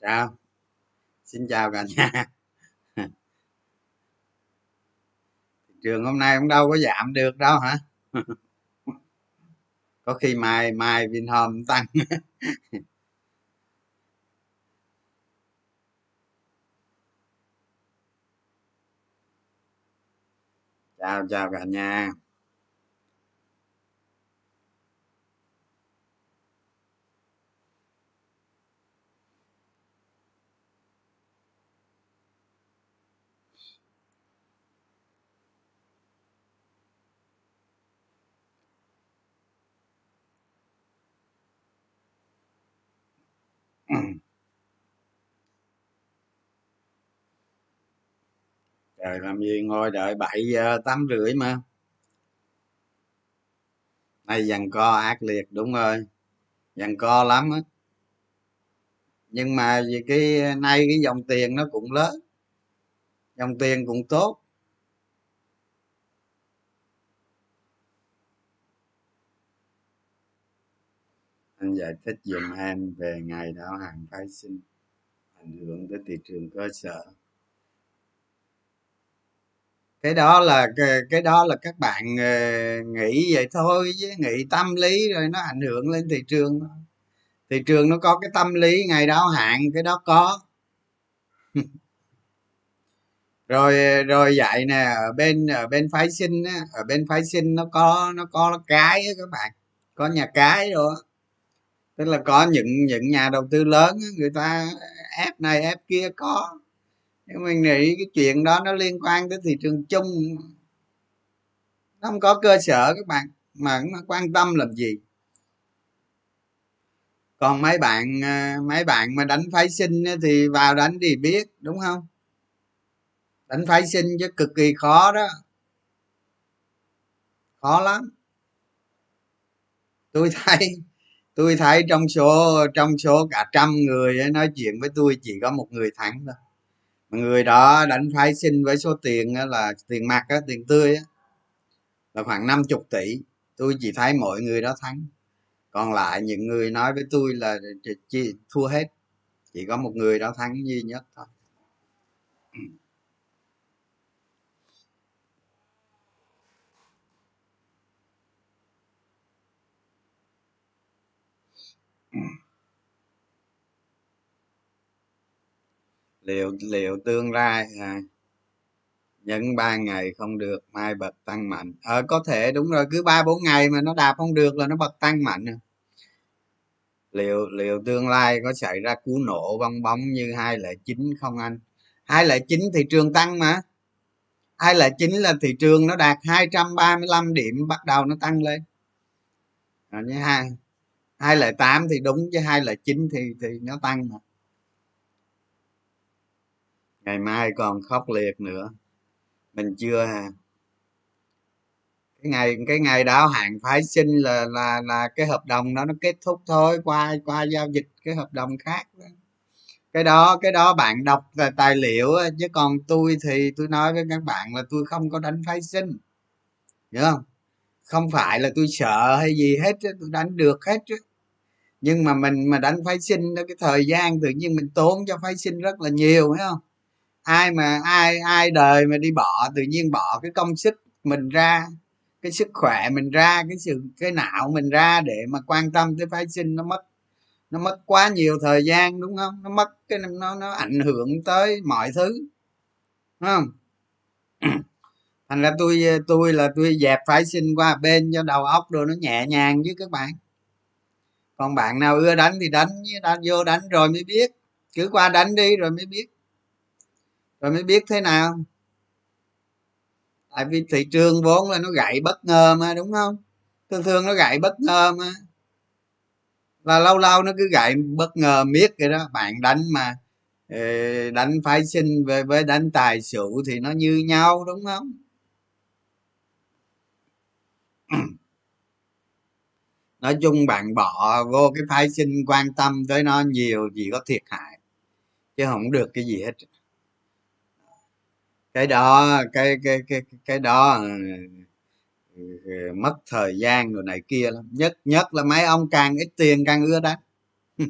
chào. Xin chào cả nhà. Thị trường hôm nay cũng đâu có giảm được đâu hả? Có khi mai mai vinhome tăng. Chào chào cả nhà. Ừ. trời, làm gì ngồi đợi bảy giờ tám rưỡi mà? Nay dằn co ác liệt, đúng rồi. Dằn co lắm á. Nhưng mà vì cái, nay cái dòng tiền nó cũng lớn. Dòng tiền cũng tốt. Anh giải thích dùm em về ngày đáo hạn phái sinh ảnh hưởng tới thị trường cơ sở. Cái đó là cái, cái đó là các bạn ờ, nghĩ vậy thôi chứ nghĩ tâm lý rồi nó ảnh hưởng lên thị trường. Thị trường nó có cái tâm lý ngày đáo hạn cái đó có. Rồi rồi vậy nè ở bên ở bên phái sinh á ở bên phái sinh nó có nó có cái á các bạn có nhà cái rồi tức là có những những nhà đầu tư lớn người ta ép này, ép kia, có. Nhưng mình nghĩ cái chuyện đó nó liên quan tới thị trường chung. Nó không có cơ sở các bạn, mà nó quan tâm làm gì. Còn mấy bạn à, mấy bạn mà đánh phái sinh thì vào đánh thì biết, đúng không? Đánh phái sinh chứ cực kỳ khó đó. Khó lắm. Tôi thấy tôi thấy trong số trong số cả trăm người ấy nói chuyện với tôi chỉ có một người thắng thôi. Người đó đánh phái sinh với số tiền là, tiền mặt á, tiền tươi á, là khoảng 50 tỷ. Tôi chỉ thấy mọi người đó thắng. Còn lại những người nói với tôi là thua hết. Chỉ có một người đó thắng duy nhất thôi. Liệu liệu tương lai à, nhấn ba ngày không được mai bật tăng mạnh. Ờ có thể đúng rồi cứ ba bốn ngày mà nó đạp không được là nó bật tăng mạnh à. liệu liệu tương lai có xảy ra cú nổ bong bóng như hai lẻ chín không anh? Hai lẻ chín thị trường tăng mà. Hai lẻ chín là thị trường nó đạt 235 điểm bắt đầu nó tăng lên. Rồi như hai hai lẻ tám thì đúng, chứ hai lẻ chín thì thì nó tăng mà. Ngày mai còn khốc liệt nữa. Mình chưa à. Cái ngày cái ngày đáo hạn phái sinh là là là cái hợp đồng đó nó kết thúc thôi, qua qua giao dịch cái hợp đồng khác đó. cái đó cái đó bạn đọc là tài liệu chứ còn tôi thì tôi nói với các bạn là tôi không có đánh phái sinh. Hiểu không? Không phải là tôi sợ hay gì hết tôi đánh được hết chứ nhưng mà mình mà đánh phái sinh đó, cái thời gian tự nhiên mình tốn cho phái sinh rất là nhiều phải không? Ai mà, ai ai đời mà đi bỏ, tự nhiên bỏ cái công sức mình ra, cái sức khỏe mình ra, cái sự, cái não mình ra để mà quan tâm tới phái sinh, nó mất nó mất quá nhiều thời gian, đúng không? Nó mất cái, nó nó ảnh hưởng tới mọi thứ đúng không? Thành ra tôi tôi là tôi dẹp phái sinh qua bên cho đầu óc rồi nó nhẹ nhàng chứ các bạn còn bạn nào ưa đánh thì đánh đã vô đánh rồi mới biết. Cứ qua đánh đi rồi mới biết. Rồi mới biết thế nào. Tại vì thị trường vốn là nó gãy bất ngờ mà, đúng không? Thường thường nó gãy bất ngờ mà. Là lâu lâu nó cứ gãy bất ngờ miết vậy đó. Bạn đánh mà ờ, đánh phái sinh về, với đánh tài xỉu thì nó như nhau, đúng không? Nói chung bạn bỏ vô cái phái sinh quan tâm tới nó nhiều gì có thiệt hại, chứ không được cái gì hết. Cái đó, cái cái cái cái đó ừ, ừ, mất thời gian rồi này kia lắm. Nhất nhất là mấy ông càng ít tiền càng ưa đánh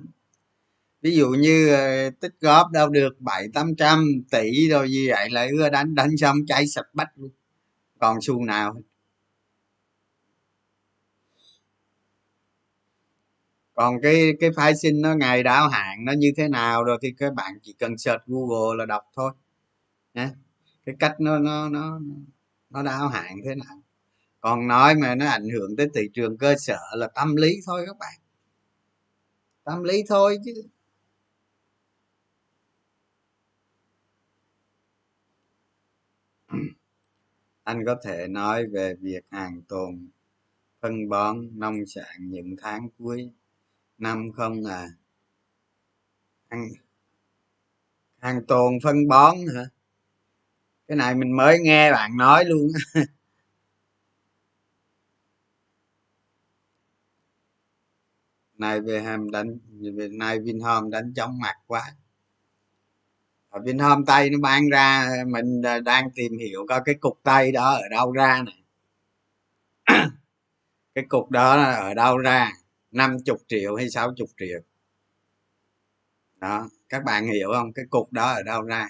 ví dụ như ờ, tích góp đâu được bảy tám trăm tỷ rồi gì vậy, lại ưa đánh đánh xong cháy sạch bách luôn. Còn xu nào còn cái cái phái sinh nó ngày đáo hạn nó như thế nào rồi thì các bạn chỉ cần search google là đọc thôi. Nhé cái cách nó nó nó nó đáo hạn thế nào. Còn nói mà nó ảnh hưởng tới thị trường cơ sở là tâm lý thôi các bạn. Tâm lý thôi chứ. Anh có thể nói về việc hàng tồn, phân bón, nông sản những tháng cuối năm không à? Hàng, hàng tồn phân bón hả? Cái này mình mới nghe bạn nói luôn này về hàm đánh về nay vinhome đánh chóng mặt quá. Ở vinhome tây nó ban ra mình đang tìm hiểu coi cái cục tây đó ở đâu ra này cái cục đó ở đâu ra? 50 triệu hay 60 triệu. Đó các bạn hiểu không? Cái cục đó ở đâu ra?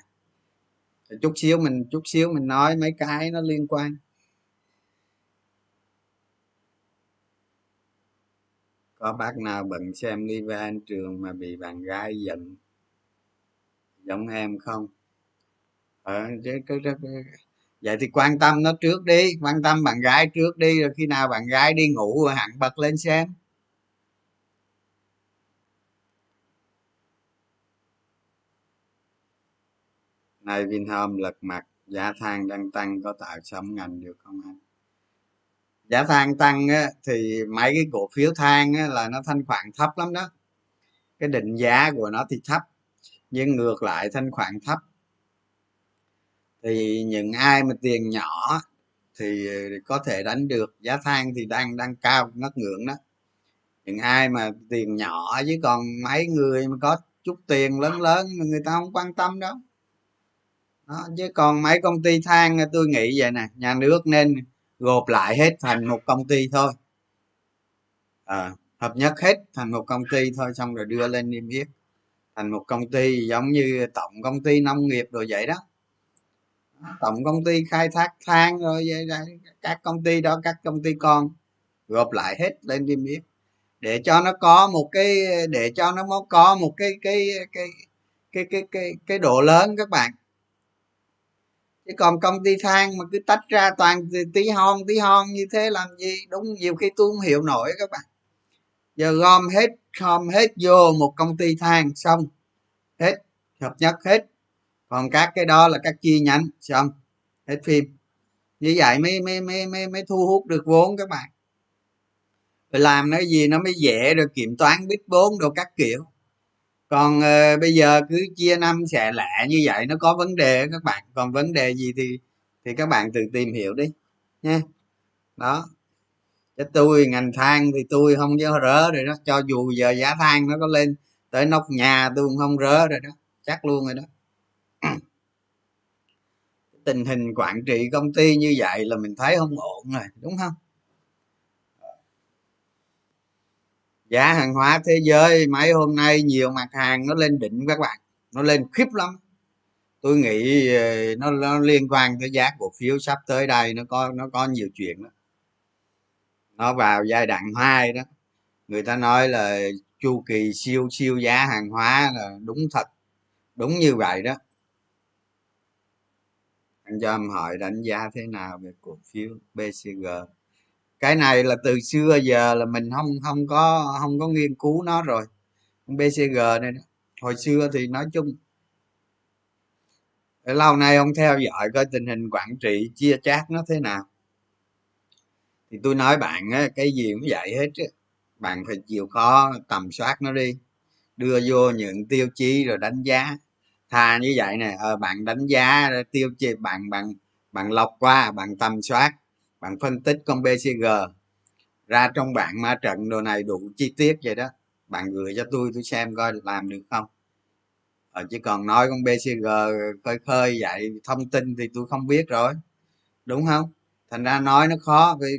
Chút xíu mình chút xíu mình nói mấy cái nó liên quan. Có bác nào bận xem live anh trường mà bị bạn gái giận? Giống em không? Ờ chứ cái, cái, vậy thì quan tâm nó trước đi quan tâm bạn gái trước đi rồi khi nào bạn gái đi ngủ rồi hẳn bật lên xem. Nay vinhome lật mặt giá than đang tăng có tạo sóng ngành được không anh? Giá than tăng á, thì mấy cái cổ phiếu than á, là nó thanh khoản thấp lắm đó. Cái định giá của nó thì thấp nhưng ngược lại thanh khoản thấp. Thì những ai mà tiền nhỏ thì có thể đánh được giá than thì đang đang cao ngất ngưỡng đó. Những ai mà tiền nhỏ chứ còn mấy người mà có chút tiền lớn lớn người ta không quan tâm đâu đó, chứ còn mấy công ty than tôi nghĩ vậy nè nhà nước nên gộp lại hết thành một công ty thôi. À, hợp nhất hết thành một công ty thôi xong rồi đưa lên niêm yết. Thành một công ty giống như tổng công ty nông nghiệp rồi vậy đó. Tổng công ty khai thác than rồi vậy đó. các công ty đó các công ty con gộp lại hết lên niêm yết. Để cho nó có một cái để cho nó có một cái cái cái cái cái cái cái độ lớn các bạn chứ còn công ty than mà cứ tách ra toàn tí hon tí hon như thế làm gì? Đúng nhiều khi tôi không hiểu nổi các bạn. Giờ gom hết gom hết vô một công ty than xong. Hết hợp nhất hết. Còn các cái đó là các chi nhánh xong. Hết phim. Như vậy mới mới mới mới, mới thu hút được vốn các bạn. Làm cái gì nó mới dễ rồi kiểm toán biết vốn đồ các kiểu còn uh, bây giờ cứ chia năm sẽ lẻ như vậy nó có vấn đề các bạn. Còn vấn đề gì thì thì các bạn tự tìm hiểu đi nha. Đó. Cho tôi ngành than thì tôi không có rỡ rồi đó. Cho dù giờ giá than nó có lên tới nóc nhà tôi cũng không rỡ rồi đó. Chắc luôn rồi đó. Tình hình quản trị công ty như vậy là mình thấy không ổn rồi đúng không? Giá hàng hóa thế giới mấy hôm nay nhiều mặt hàng nó lên đỉnh các bạn. Nó lên khiếp lắm. Tôi nghĩ ờ, nó, nó liên quan tới giá cổ phiếu sắp tới đây nó có nó có nhiều chuyện đó. Nó vào giai đoạn hai đó. Người ta nói là chu kỳ siêu siêu giá hàng hóa là đúng thật đúng như vậy đó. Anh cho em hỏi đánh giá thế nào về cổ phiếu bcg cái này là từ xưa giờ là mình không không có không có nghiên cứu nó rồi. Bcg này đó. hồi xưa thì nói chung. Lâu nay ông theo dõi coi tình hình quản trị chia chác nó thế nào. Thì tôi nói bạn á, cái gì cũng vậy hết á. Bạn phải chịu khó tầm soát nó đi. Đưa vô những tiêu chí rồi đánh giá. Thà như vậy nè ờ, bạn đánh giá tiêu chí bạn bạn bạn lọc qua bạn tầm soát bạn phân tích con bcg ra trong bảng ma trận đồ này đủ chi tiết vậy đó. Bạn gửi cho tôi tôi xem coi làm được không. Ờ, chứ còn nói con bcg khơi khơi vậy thông tin thì tôi không biết rồi. Đúng không? Thành ra nói nó khó vì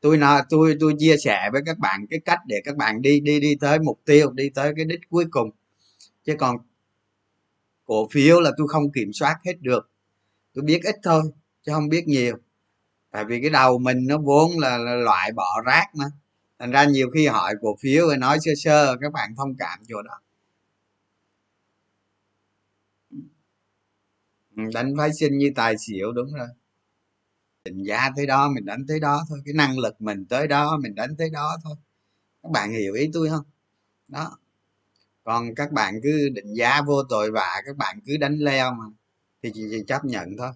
tôi nói tôi tôi chia sẻ với các bạn cái cách để các bạn đi đi đi tới mục tiêu đi tới cái đích cuối cùng. Chứ còn cổ phiếu là tôi không kiểm soát hết được. Tôi biết ít thôi chứ không biết nhiều tại vì cái đầu mình nó vốn là, là loại bỏ rác mà. Thành ra nhiều khi hỏi cổ phiếu rồi nói sơ sơ các bạn thông cảm chỗ đó. Ừ, đánh phái sinh như tài xỉu đúng rồi. Định giá tới đó mình đánh tới đó thôi. Cái năng lực mình tới đó mình đánh tới đó thôi. Các bạn hiểu ý tôi không? Đó. Còn các bạn cứ định giá vô tội vạ các bạn cứ đánh leo mà. Thì chỉ chấp nhận thôi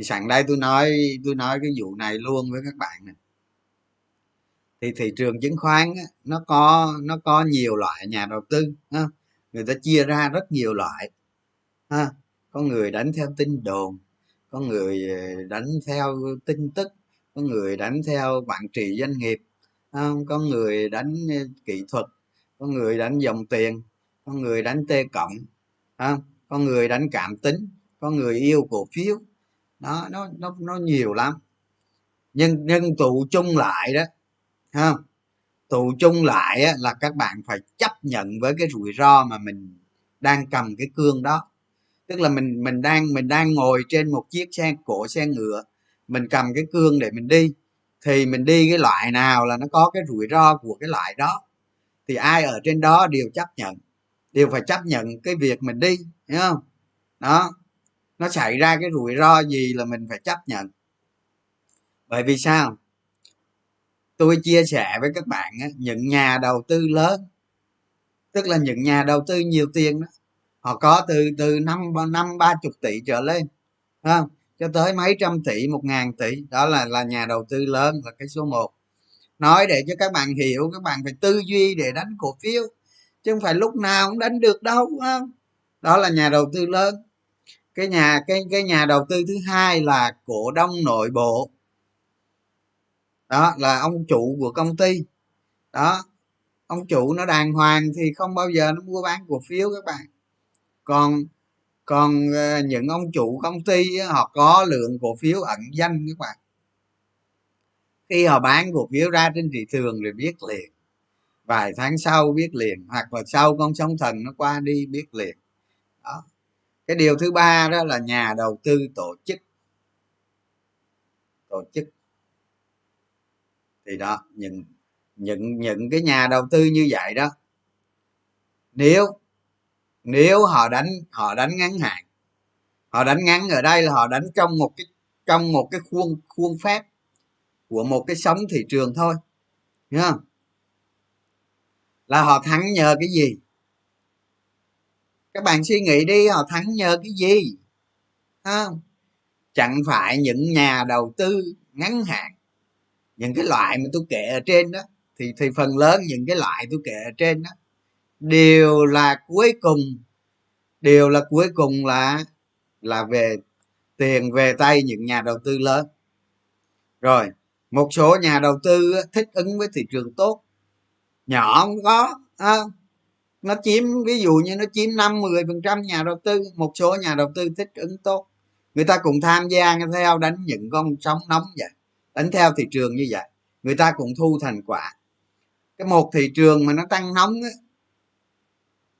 thì sẵn đây tôi nói tôi nói cái vụ này luôn với các bạn này thì thị trường chứng khoán á, nó có nó có nhiều loại nhà đầu tư ha. người ta chia ra rất nhiều loại ha. có người đánh theo tin đồn có người ờ, đánh theo tin tức có người đánh theo quản trị doanh nghiệp có người đánh ờ, kỹ thuật có người đánh dòng tiền có người đánh t cộng có người đánh cảm tính có người yêu cổ phiếu đó nó nó nó nhiều lắm. Nhưng nhưng tụ chung lại đó không tụ chung lại á, là các bạn phải chấp nhận với cái rủi ro mà mình đang cầm cái cương đó. Tức là mình mình đang mình đang ngồi trên một chiếc xe cổ xe ngựa mình cầm cái cương để mình đi. Thì mình đi cái loại nào là nó có cái rủi ro của cái loại đó. Thì ai ở trên đó đều chấp nhận đều phải chấp nhận cái việc mình đi hiểu không? Đó nó xảy ra cái rủi ro gì là mình phải chấp nhận. Bởi vì sao? Tôi chia sẻ với các bạn á, những nhà đầu tư lớn tức là những nhà đầu tư nhiều tiền đó họ có từ từ năm năm ba chục tỷ trở lên không? Cho tới mấy trăm tỷ một ngàn tỷ đó là là nhà đầu tư lớn là cái số 1 nói để cho các bạn hiểu các bạn phải tư duy để đánh cổ phiếu chứ không phải lúc nào cũng đánh được đâu không? đó là nhà đầu tư lớn cái nhà, cái cái nhà đầu tư thứ hai là cổ đông nội bộ. Đó, là ông chủ của công ty. Đó, ông chủ nó đàng hoàng thì không bao giờ nó mua bán cổ phiếu các bạn. Còn còn ờ, những ông chủ công ty họ có lượng cổ phiếu ẩn danh các bạn. Khi họ bán cổ phiếu ra trên thị trường rồi biết liền. Vài tháng sau biết liền, hoặc là sau con sóng thần nó qua đi biết liền. Đó cái điều thứ ba đó là nhà đầu tư tổ chức. Tổ chức. Thì đó, những những những cái nhà đầu tư như vậy đó, nếu nếu họ đánh họ đánh ngắn hạn, họ đánh ngắn ở đây là họ đánh trong một cái, trong một cái khuôn khuôn phép của một cái sóng thị trường thôi nhá là họ thắng nhờ cái gì? Các bạn suy nghĩ đi, họ thắng nhờ cái gì? Không? Chẳng phải những nhà đầu tư ngắn hạn, những cái loại mà tôi kể ở trên đó, thì thì phần lớn những cái loại tôi kể ở trên đó, đều là cuối cùng, đều là cuối cùng là là về tiền về tay những nhà đầu tư lớn. Rồi, một số nhà đầu tư thích ứng với thị trường tốt, nhỏ không có không? Nó chiếm ví dụ như nó chiếm năm mười phần trăm nhà đầu tư một số nhà đầu tư thích ứng tốt. Người ta cùng tham gia theo đánh những con sóng nóng vậy. Đánh theo thị trường như vậy. Người ta cũng thu thành quả. Cái một thị trường mà nó tăng nóng á,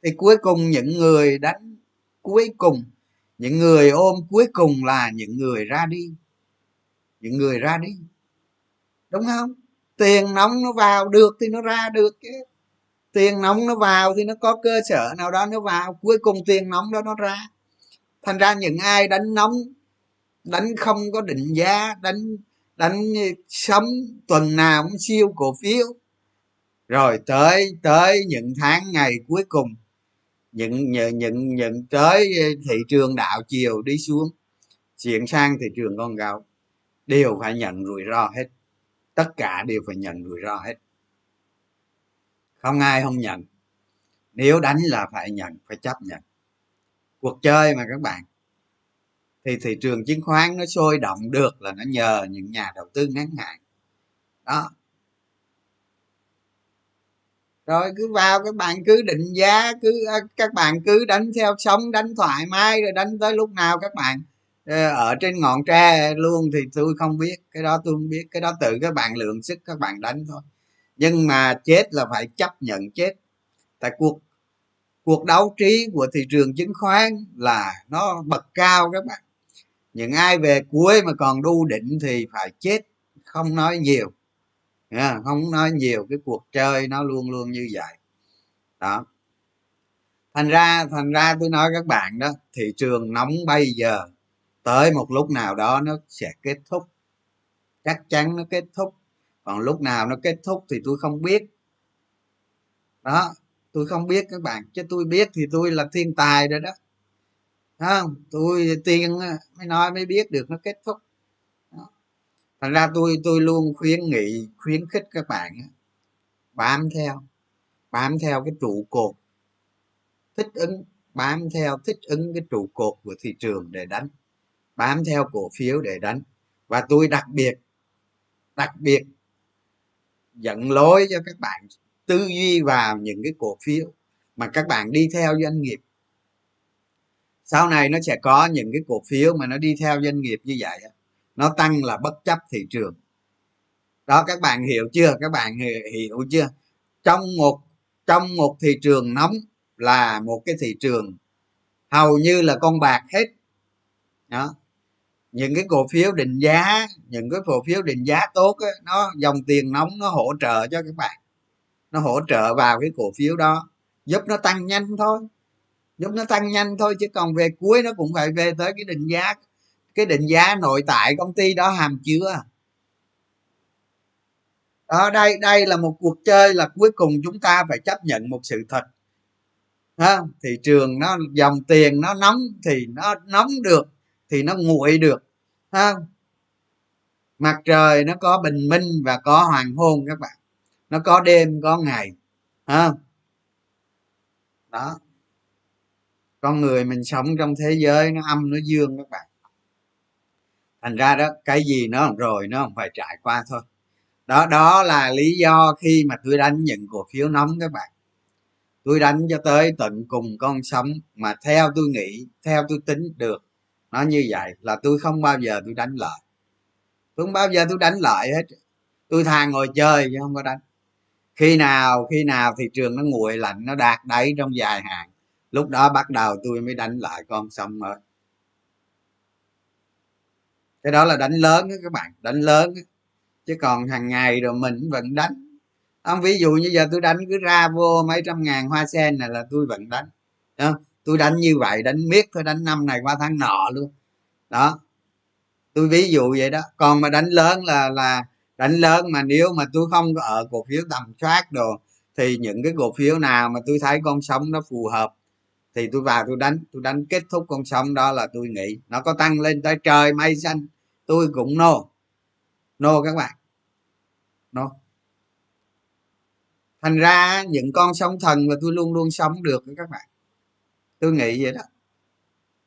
thì cuối cùng những người đánh cuối cùng những người ôm cuối cùng là những người ra đi. Những người ra đi. Đúng không? Tiền nóng nó vào được thì nó ra được chứ tiền nóng nó vào thì nó có cơ sở nào đó nó vào. Cuối cùng tiền nóng đó nó ra. Thành ra những ai đánh nóng đánh không có định giá đánh đánh sống tuần nào cũng siêu cổ phiếu. Rồi tới tới những tháng ngày cuối cùng những những những, những tới thị trường đạo chiều đi xuống chuyển sang thị trường con gạo đều phải nhận rủi ro hết. Tất cả đều phải nhận rủi ro hết không ai không nhận. Nếu đánh là phải nhận, phải chấp nhận. Cuộc chơi mà các bạn, thì thị trường chứng khoán nó sôi động được là nó nhờ những nhà đầu tư ngắn hạn. Đó. Rồi cứ vào các bạn cứ định giá, cứ à, các bạn cứ đánh theo sóng, đánh thoải mái rồi đánh tới lúc nào các bạn ờ, ở trên ngọn tre luôn thì tôi không biết, cái đó tôi không biết, cái đó tự các bạn lượng sức các bạn đánh thôi nhưng mà chết là phải chấp nhận chết. Tại cuộc cuộc đấu trí của thị trường chứng khoán là nó bậc cao các bạn. Những ai về cuối mà còn đu đỉnh thì phải chết, không nói nhiều. Không nói nhiều, cái cuộc chơi nó luôn luôn như vậy. Đó. Thành ra thành ra tôi nói các bạn đó, thị trường nóng bây giờ, tới một lúc nào đó nó sẽ kết thúc. Chắc chắn nó kết thúc còn lúc nào nó kết thúc thì tôi không biết. Đó, tôi không biết các bạn. Chứ tôi biết thì tôi là thiên tài rồi đó. Không? Tôi tiên mới nói mới biết được nó kết thúc. Đó. thành ra tôi tôi luôn khuyến nghị, khuyến khích các bạn bám theo bám theo cái trụ cột. Thích ứng, bám theo, thích ứng cái trụ cột của thị trường để đánh, bám theo cổ phiếu để đánh. Và tôi đặc biệt đặc biệt dẫn lối cho các bạn tư duy vào những cái cổ phiếu mà các bạn đi theo doanh nghiệp. Sau này nó sẽ có những cái cổ phiếu mà nó đi theo doanh nghiệp như vậy nó tăng là bất chấp thị trường. Đó, các bạn hiểu chưa? Các bạn hiểu chưa? Trong một trong một thị trường nóng là một cái thị trường hầu như là con bạc hết. Đó những cái cổ phiếu định giá những cái cổ phiếu định giá tốt á, nó dòng tiền nóng nó hỗ trợ cho các bạn. Nó hỗ trợ vào cái cổ phiếu đó. Giúp nó tăng nhanh thôi. Giúp nó tăng nhanh thôi chứ còn về cuối nó cũng phải về tới cái định giá cái định giá nội tại công ty đó hàm chứa. Đó đây đây là một cuộc chơi là cuối cùng chúng ta phải chấp nhận một sự thật. Ha thị trường nó dòng tiền nó nóng thì nó nóng được thì nó nguội được ha mặt trời nó có bình minh và có hoàng hôn các bạn. Nó có đêm, có ngày ha đó. Con người mình sống trong thế giới nó âm, nó dương các bạn. Thành ra đó, cái gì nó rồi nó không phải trải qua thôi. Đó đó là lý do khi mà tôi đánh những cổ phiếu nóng các bạn. Tôi đánh cho tới tận cùng con sống mà theo tôi nghĩ, theo tôi tính được nó như vậy là tôi không bao giờ tôi đánh lợi, tôi không bao giờ tôi đánh lợi hết. Tôi thà ngồi chơi chứ không có đánh. Khi nào khi nào thị trường nó nguội lạnh nó đạt đáy trong dài hạn lúc đó bắt đầu tôi mới đánh lại con sông mới. Cái đó là đánh lớn đó các bạn đánh lớn đó. chứ còn hàng ngày rồi mình vẫn đánh. Không ví dụ như giờ tôi đánh cứ ra vô mấy trăm ngàn hoa sen này là tôi vẫn đánh. Đó tôi đánh như vậy, đánh miết thôi đánh năm này qua tháng nọ luôn. Đó. Tôi ví dụ vậy đó. Còn mà đánh lớn là là đánh lớn mà nếu mà tôi không có ở cổ phiếu tầm soát đồ, thì những cái cổ phiếu nào mà tôi thấy con sóng nó phù hợp, thì tôi vào tôi đánh. Tôi đánh kết thúc con sóng đó là tôi nghĩ nó có tăng lên tới trời mây xanh. Tôi cũng nô. Nô các bạn. Nô. Thành ra những con sóng thần mà tôi luôn luôn sống được các bạn tôi nghĩ vậy đó.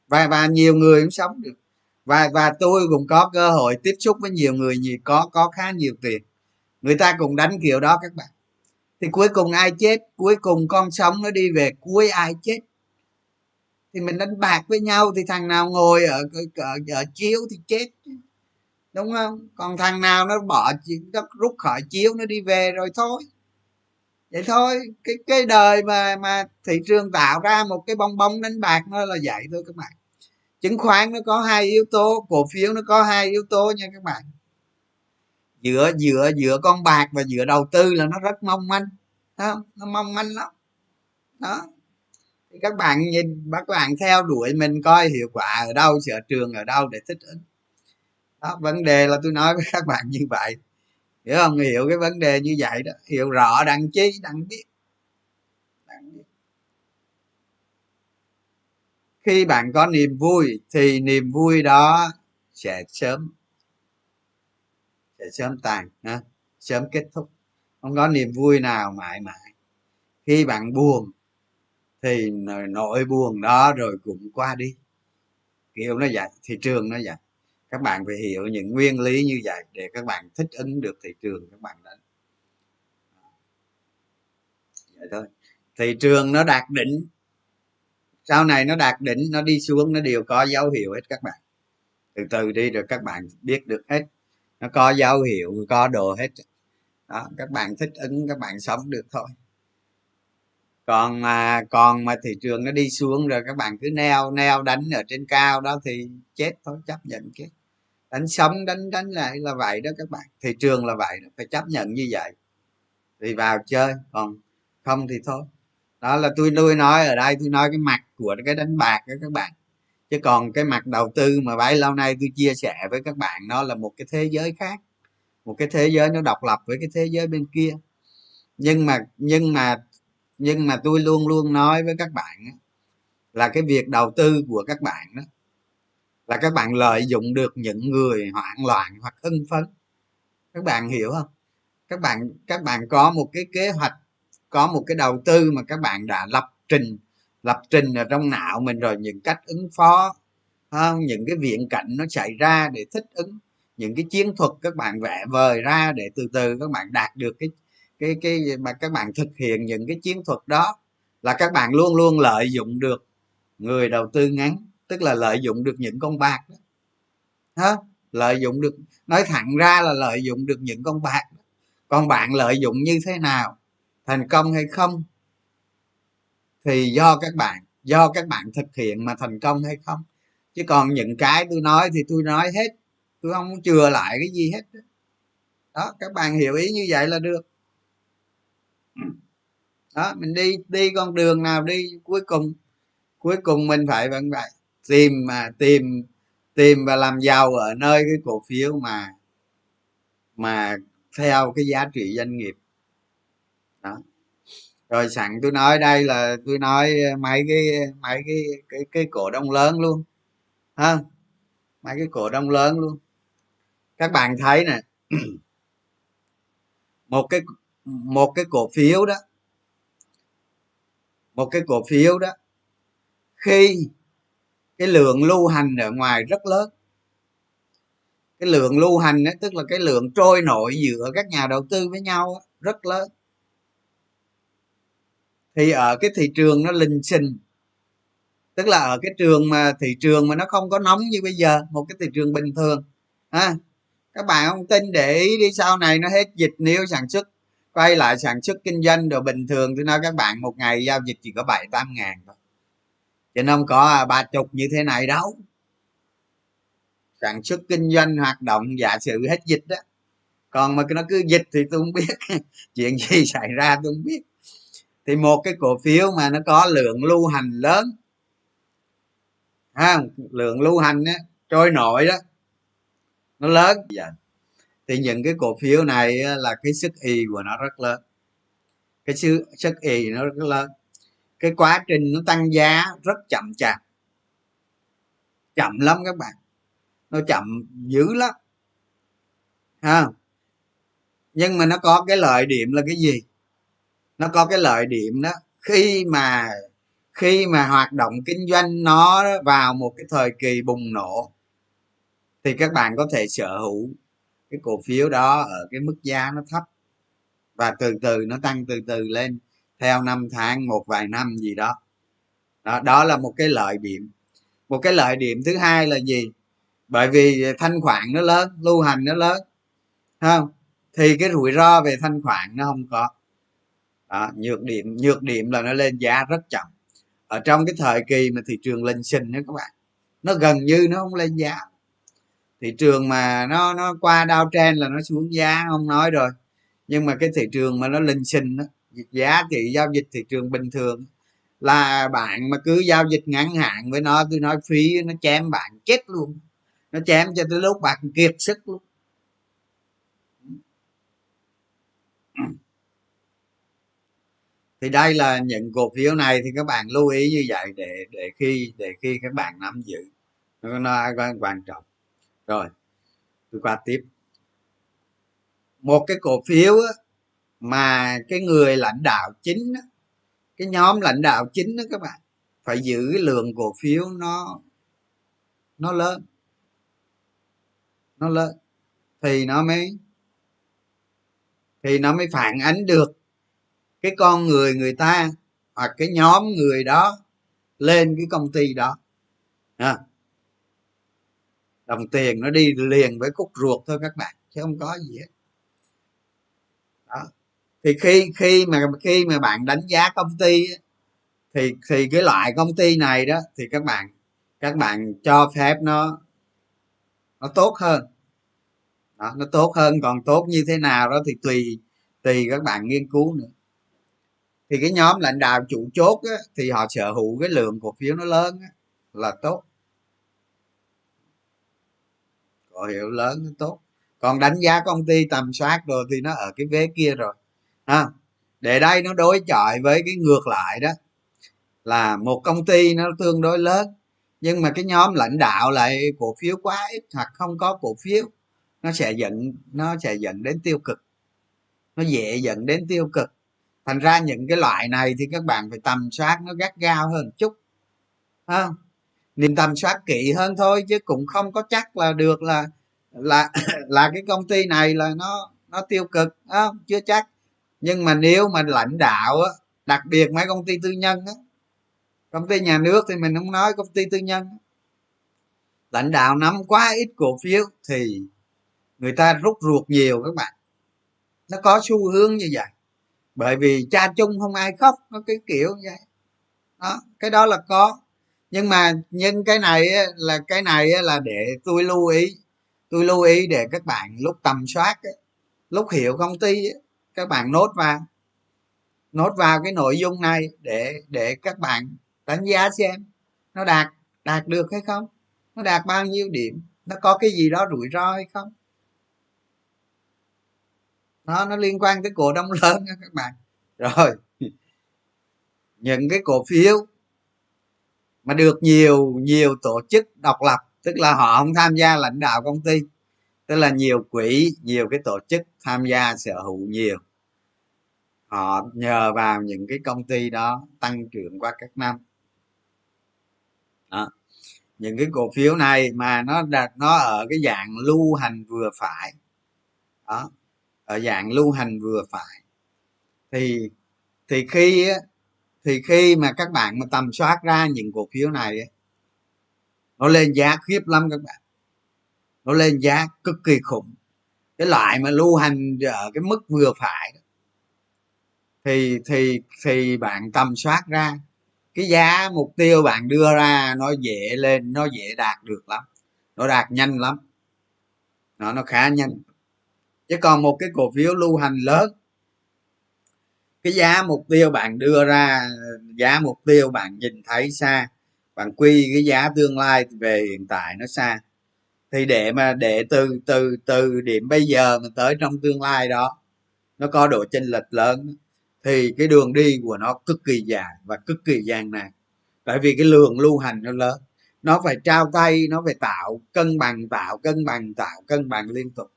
Và và nhiều người cũng sống được. Và và tôi cũng có cơ hội tiếp xúc với nhiều người nhiều có có khá nhiều tiền người ta cũng đánh kiểu đó các bạn. Thì cuối cùng ai chết? Cuối cùng con sống nó đi về cuối ai chết? Thì mình đánh bạc với nhau thì thằng nào ngồi ở ở, ở chiếu thì chết đúng không? Còn thằng nào nó bỏ nó rút khỏi chiếu nó đi về rồi thôi vậy thôi, cái cái đời mà mà thị trường tạo ra một cái bong bóng đánh bạc nó là vậy thôi các bạn. Chứng khoán nó có hai yếu tố, cổ phiếu nó có hai yếu tố nha các bạn. Giữa giữa giữa con bạc và giữa đầu tư là nó rất mong manh không? Nó mong manh lắm. Đó. Thì các bạn nhìn, các bạn theo đuổi mình coi hiệu quả ở đâu, sở trường ở đâu để thích ứng. Đó, vấn đề là tôi nói với các bạn như vậy hiểu không? Hiểu cái vấn đề như vậy đó. Hiểu rõ, đặng chi đặng biết. Khi bạn có niềm vui thì niềm vui đó sẽ sớm sẽ sớm tàn ha? sớm kết thúc. Không có niềm vui nào mãi mãi. Khi bạn buồn thì nỗi buồn đó rồi cũng qua đi. Kiểu nó vậy, thị trường nó vậy các bạn phải hiểu những nguyên lý như vậy để các bạn thích ứng được thị trường, các bạn đấy vậy thôi. Thị trường nó đạt đỉnh. Sau này nó đạt đỉnh, nó đi xuống, nó đều có dấu hiệu hết các bạn. Từ từ đi rồi các bạn biết được hết. Nó có dấu hiệu, có đồ hết. Đó, các bạn thích ứng, các bạn sống được thôi. Còn mà còn mà thị trường nó đi xuống rồi các bạn cứ neo neo đánh ở trên cao đó thì chết thôi, chấp nhận chết đánh sống đánh đánh lại là vậy đó các bạn. Thị trường là vậy phải chấp nhận như vậy. Thì vào chơi, còn không thì thôi. Đó là tôi tôi nói ở đây, tôi nói cái mặt của cái đánh bạc đó các bạn. Chứ còn cái mặt đầu tư mà bấy lâu nay tôi chia sẻ với các bạn, nó là một cái thế giới khác. Một cái thế giới nó độc lập với cái thế giới bên kia. Nhưng mà nhưng mà nhưng mà tôi luôn luôn nói với các bạn là cái việc đầu tư của các bạn đó là các bạn lợi dụng được những người hoảng loạn hoặc hưng phấn các bạn hiểu không các bạn các bạn có một cái kế hoạch, có một cái đầu tư mà các bạn đã lập trình lập trình ở trong não mình rồi, những cách ứng phó không? những cái viễn cảnh nó xảy ra để thích ứng, những cái chiến thuật các bạn vẽ vời ra để từ từ các bạn đạt được cái cái cái mà các bạn thực hiện những cái chiến thuật đó, là các bạn luôn luôn lợi dụng được người đầu tư ngắn tức là lợi dụng được những con bạc đó. Hả? lợi dụng được, nói thẳng ra là lợi dụng được những con bạc đó. còn bạn lợi dụng như thế nào? Thành công hay không? Thì do các bạn, do các bạn thực hiện mà thành công hay không? Chứ còn những cái tôi nói thì tôi nói hết, tôi không chừa lại cái gì hết đó. Các bạn hiểu ý như vậy là được. Đó, mình đi đi con đường nào đi, cuối cùng cuối cùng mình phải vẫn vậy tìm mà tìm tìm và làm giàu ở nơi cái cổ phiếu mà mà theo cái giá trị doanh nghiệp. Đó. Rồi sẵn tôi nói đây là tôi nói mấy cái mấy cái cái cái cổ đông lớn luôn, ha? Mấy cái cổ đông lớn luôn. Các bạn thấy nè, một cái một cái cổ phiếu đó, một cái cổ phiếu đó, khi cái lượng lưu hành ở ngoài rất lớn. Cái lượng lưu hành ấy, tức là cái lượng trôi nổi giữa các nhà đầu tư với nhau rất lớn. Thì ở cái thị trường nó lình xình. Tức là ở cái trường mà thị trường mà nó không có nóng như bây giờ một cái thị trường bình thường ha. Các bạn không tin để ý đi sau này nó hết dịch nếu sản xuất quay lại sản xuất kinh doanh đồ bình thường tôi nói các bạn một ngày giao dịch chỉ có bảy tám ngàn thôi chứ không có à, ba chục như thế này đâu. Sản xuất kinh doanh, hoạt động, giả sử hết dịch đó. Còn mà nó cứ dịch thì tôi không biết. Chuyện gì xảy ra tôi không biết. Thì một cái cổ phiếu mà nó có lượng lưu hành lớn. Ha, lượng lưu hành á, trôi nổi đó. Nó lớn. Dạ. Thì những cái cổ phiếu này là cái sức y của nó rất lớn. Cái sức sức y nó rất lớn cái quá trình nó tăng giá rất chậm chạp. Chậm lắm các bạn. Nó chậm dữ lắm. Ha. Nhưng mà nó có cái lợi điểm là cái gì? Nó có cái lợi điểm đó, khi mà khi mà hoạt động kinh doanh nó vào một cái thời kỳ bùng nổ, thì các bạn có thể sở hữu cái cổ phiếu đó ở cái mức giá nó thấp. Và từ từ nó tăng từ từ lên theo năm tháng một vài năm gì đó. Đó, đó là một cái lợi điểm. Một cái lợi điểm thứ hai là gì? Bởi vì thanh khoản nó lớn lưu hành nó lớn không? Thì cái rủi ro về thanh khoản nó không có. Đó, nhược điểm nhược điểm là nó lên giá rất chậm. Ở trong cái thời kỳ mà thị trường lên sinh đó các bạn nó gần như nó không lên giá. Thị trường mà nó nó qua đau trend là nó xuống giá không nói rồi. Nhưng mà cái thị trường mà nó linh sinh đó giá trị giao dịch thị trường bình thường là bạn mà cứ giao dịch ngắn hạn với nó tôi nói phí nó chém bạn chết luôn. Nó chém cho tới lúc bạn kiệt sức luôn. Thì đây là những cổ phiếu này thì các bạn lưu ý như vậy để để khi để khi các bạn nắm giữ. Nó, nó quan trọng. Rồi tôi qua tiếp. Một cái cổ phiếu á, mà cái người lãnh đạo chính cái nhóm lãnh đạo chính đó các bạn phải giữ cái lượng cổ phiếu nó nó lớn. Nó lớn. Thì nó mới thì nó mới phản ánh được cái con người người ta hoặc cái nhóm người đó lên cái công ty đó. À, đồng tiền nó đi liền với cúc ruột thôi các bạn chứ không có gì hết thì khi khi mà khi mà bạn đánh giá công ty thì thì cái loại công ty này đó thì các bạn các bạn cho phép nó nó tốt hơn. Đó, nó tốt hơn còn tốt như thế nào đó thì tùy tùy các bạn nghiên cứu nữa. Thì cái nhóm lãnh đạo chủ chốt á, thì họ sở hữu cái lượng cổ phiếu nó lớn á, là tốt. Cổ hiệu lớn nó tốt. Còn đánh giá công ty tầm soát rồi thì nó ở cái vế kia rồi à, để đây nó đối chọi với cái ngược lại đó là một công ty nó tương đối lớn nhưng mà cái nhóm lãnh đạo lại cổ phiếu quá ít hoặc không có cổ phiếu nó sẽ dẫn nó sẽ dẫn đến tiêu cực. Nó dễ dẫn đến tiêu cực. Thành ra những cái loại này thì các bạn phải tầm soát nó gắt gao hơn chút à, nên tầm soát kỹ hơn thôi chứ cũng không có chắc là được là là là cái công ty này là nó nó tiêu cực à, chưa chắc nhưng mà nếu mà lãnh đạo á, đặc biệt mấy công ty tư nhân á, công ty nhà nước thì mình không nói công ty tư nhân. Lãnh đạo nắm quá ít cổ phiếu thì người ta rút ruột nhiều các bạn. Nó có xu hướng như vậy. Bởi vì cha chung không ai khóc nó cái kiểu như vậy. Đó, cái đó là có. Nhưng mà nhưng cái này là cái này là để tôi lưu ý. Tôi lưu ý để các bạn lúc tầm soát lúc hiểu công ty các bạn nốt vào. Nốt vào cái nội dung này để để các bạn đánh giá xem nó đạt đạt được hay không, nó đạt bao nhiêu điểm, nó có cái gì đó rủi ro hay không. Nó nó liên quan tới cổ đông lớn nha các bạn. Rồi. Những cái cổ phiếu mà được nhiều nhiều tổ chức độc lập, tức là họ không tham gia lãnh đạo công ty tức là nhiều quỹ, nhiều cái tổ chức tham gia sở hữu nhiều. Họ nhờ vào những cái công ty đó tăng trưởng qua các năm. Đó. những cái cổ phiếu này mà nó đạt, nó ở cái dạng lưu hành vừa phải. Đó. Ở dạng lưu hành vừa phải. Thì thì khi thì khi mà các bạn mà tầm soát ra những cổ phiếu này nó lên giá khiếp lắm các bạn nó lên giá cực kỳ khủng. Cái loại mà lưu hành ở cái mức vừa phải thì thì thì bạn tầm soát ra. Cái giá mục tiêu bạn đưa ra nó dễ lên, nó dễ đạt được lắm. Nó đạt nhanh lắm. Nó nó khá nhanh. Chứ còn một cái cổ phiếu lưu hành lớn, cái giá mục tiêu bạn đưa ra, giá mục tiêu bạn nhìn thấy xa, bạn quy cái giá tương lai về hiện tại nó xa thì để mà để từ từ từ điểm bây giờ mà tới trong tương lai đó, nó có độ chênh lệch lớn, thì cái đường đi của nó cực kỳ dài và cực kỳ gian nan. Tại vì cái lượng lưu hành nó lớn, nó phải trao tay, nó phải tạo cân bằng, tạo cân bằng, tạo cân bằng liên tục.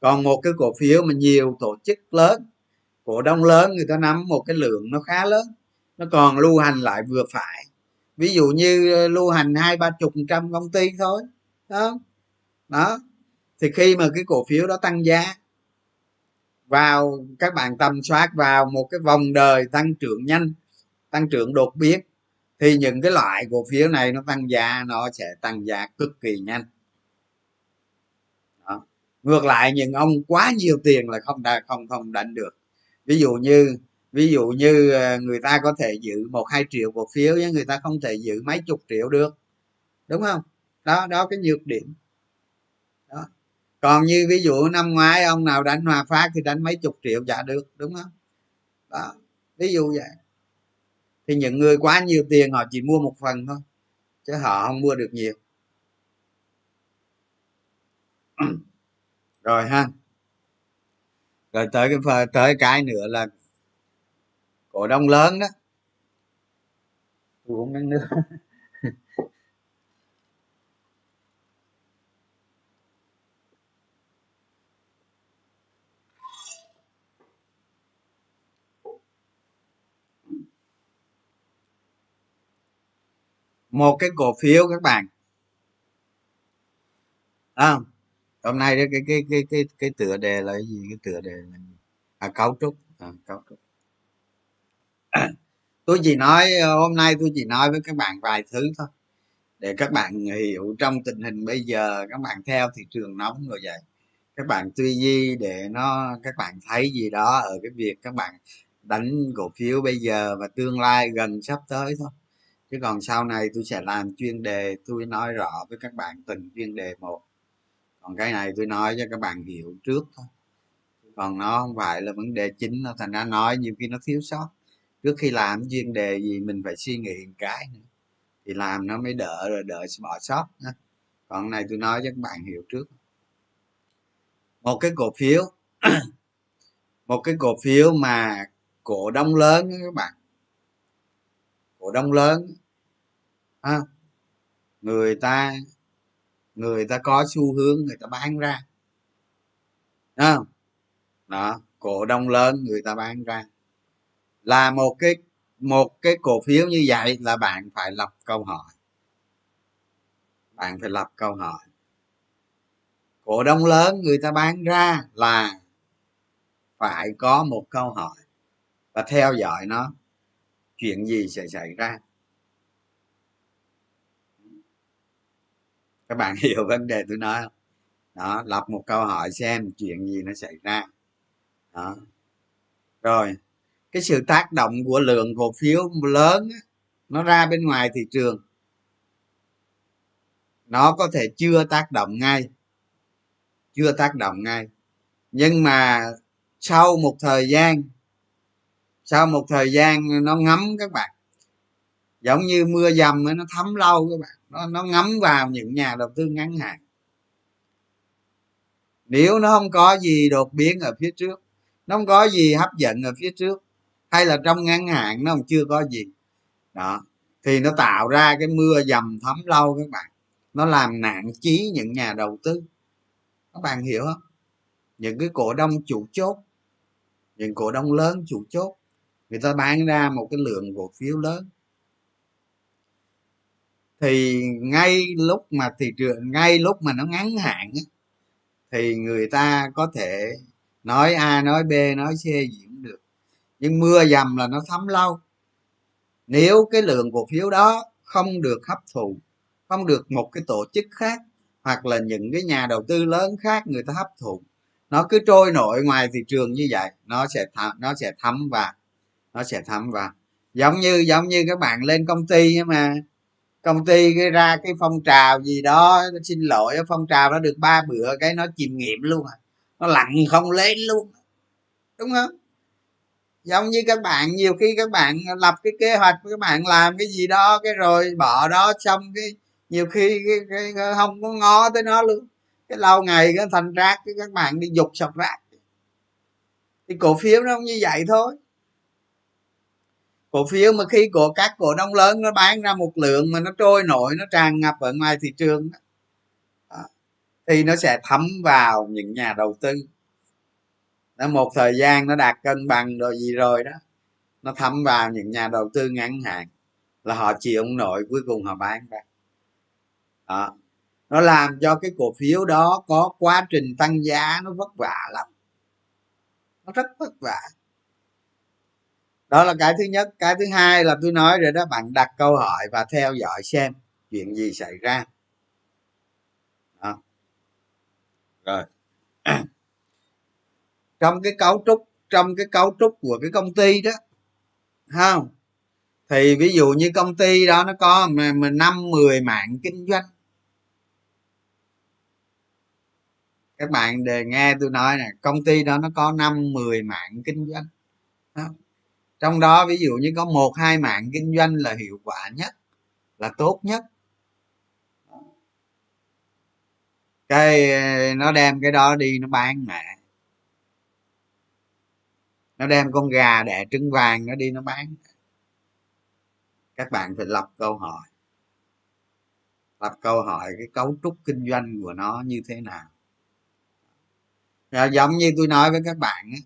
Còn một cái cổ phiếu mà nhiều tổ chức lớn, cổ đông lớn người ta nắm một cái lượng nó khá lớn, nó còn lưu hành lại vừa phải. Ví dụ như ờ, lưu hành hai ba chục trăm công ty thôi đó đó. Thì khi mà cái cổ phiếu đó tăng giá, vào các bạn tầm soát vào một cái vòng đời tăng trưởng nhanh, tăng trưởng đột biến, thì những cái loại cổ phiếu này nó tăng giá, nó sẽ tăng giá cực kỳ nhanh. Đó. ngược lại, những ông quá nhiều tiền là không đã không không đánh được. Ví dụ như, ví dụ như ờ, người ta có thể giữ một hai triệu cổ phiếu nhưng người ta không thể giữ mấy chục triệu được. Đúng không? Đó đó cái nhược điểm còn như ví dụ năm ngoái ông nào đánh hòa phát thì đánh mấy chục triệu trả được, đúng không? Đó, ví dụ vậy. Thì những người quá nhiều tiền họ chỉ mua một phần thôi, chứ họ không mua được nhiều. Rồi ha. Rồi tới cái tới cái nữa là cổ đông lớn đó. Uống nước một cái cổ phiếu các bạn. À, hôm nay cái cái cái cái cái tựa đề là cái gì? Cái tựa đề là à, cấu trúc. À, cấu trúc. Tôi chỉ nói ờ, hôm nay tôi chỉ nói với các bạn vài thứ thôi để các bạn hiểu trong tình hình bây giờ các bạn theo thị trường nóng rồi vậy. Các bạn tư duy để nó các bạn thấy gì đó ở cái việc các bạn đánh cổ phiếu bây giờ và tương lai gần sắp tới thôi chứ còn sau này tôi sẽ làm chuyên đề, tôi nói rõ với các bạn từng chuyên đề một. Còn cái này tôi nói cho các bạn hiểu trước thôi. Còn nó không phải là vấn đề chính nó thành ra nói nhiều khi nó thiếu sót. Trước khi làm chuyên đề gì mình phải suy nghĩ một cái nữa. Thì làm nó mới đỡ, rồi đỡ bỏ sót nữa. còn này tôi nói cho các bạn hiểu trước. Một cái cổ phiếu, một cái cổ phiếu mà cổ đông lớn các bạn. Cổ đông lớn à, người ta người ta có xu hướng người ta bán ra. À, đó cổ đông lớn người ta bán ra. Là một cái một cái cổ phiếu như vậy là bạn phải lập câu hỏi. Bạn phải lập câu hỏi. Cổ đông lớn người ta bán ra là phải có một câu hỏi và theo dõi nó chuyện gì sẽ xảy ra. Các bạn hiểu vấn đề tôi nói không? Đó lập một câu hỏi xem chuyện gì nó xảy ra. Đó. Rồi, cái sự tác động của lượng cổ phiếu lớn nó ra bên ngoài thị trường. Nó có thể chưa tác động ngay, chưa tác động ngay. Nhưng mà sau một thời gian, sau một thời gian nó ngấm các bạn. Giống như mưa dầm nó thấm lâu các bạn nó, nó ngấm vào những nhà đầu tư ngắn hạn. Nếu nó không có gì đột biến ở phía trước nó không có gì hấp dẫn ở phía trước hay là trong ngắn hạn nó còn chưa có gì đó thì nó tạo ra cái mưa dầm thấm lâu các bạn. Nó làm nạn chí những nhà đầu tư. Các bạn hiểu không? Những cái cổ đông chủ chốt những cổ đông lớn chủ chốt người ta bán ra một cái lượng cổ phiếu lớn thì ngay lúc mà thị trường ngay lúc mà nó ngắn hạn thì người ta có thể nói a nói b nói c gì cũng được. Nhưng mưa dầm là nó thấm lâu. Nếu cái lượng cổ phiếu đó không được hấp thụ không được một cái tổ chức khác hoặc là những cái nhà đầu tư lớn khác người ta hấp thụ nó cứ trôi nổi ngoài thị trường như vậy nó sẽ thấm, nó sẽ thấm vào nó sẽ thấm vào. Giống như giống như các bạn lên công ty mà công ty cái ra cái phong trào gì đó xin lỗi phong trào nó được ba bữa cái nó chìm nghiệm luôn à. Nó lặng không lên luôn. Đúng không? Giống như các bạn nhiều khi các bạn lập cái kế hoạch các bạn làm cái gì đó cái rồi bỏ đó xong cái nhiều khi cái, cái, cái không có ngó tới nó luôn. Cái lâu ngày cái thành rác cái các bạn đi dục sọc rác. Thì cổ phiếu nó cũng như vậy thôi cổ phiếu mà khi của các cổ đông lớn nó bán ra một lượng mà nó trôi nổi nó tràn ngập ở ngoài thị trường đó, thì nó sẽ thấm vào những nhà đầu tư. Nó một thời gian nó đạt cân bằng rồi gì rồi đó nó thấm vào những nhà đầu tư ngắn hạn là họ chịu ông nội cuối cùng họ bán ra. Đó nó làm cho cái cổ phiếu đó có quá trình tăng giá nó vất vả lắm. Nó rất vất vả đó là cái thứ nhất. Cái thứ hai là tôi nói rồi đó, bạn đặt câu hỏi và theo dõi xem chuyện gì xảy ra. Đó. rồi. Trong cái cấu trúc, trong cái cấu trúc của cái công ty đó không thì ví dụ như công ty đó nó có năm, mười mạng kinh doanh. Các bạn đề nghe tôi nói nè, công ty đó nó có năm, mười mạng kinh doanh. Đó trong đó ví dụ như có một hai mạng kinh doanh là hiệu quả nhất là tốt nhất. Cái nó đem cái đó đi nó bán mẹ. Nó đem con gà đẻ trứng vàng nó đi nó bán các bạn phải lập câu hỏi. Lập câu hỏi cái cấu trúc kinh doanh của nó như thế nào. Rồi giống như tôi nói với các bạn ấy,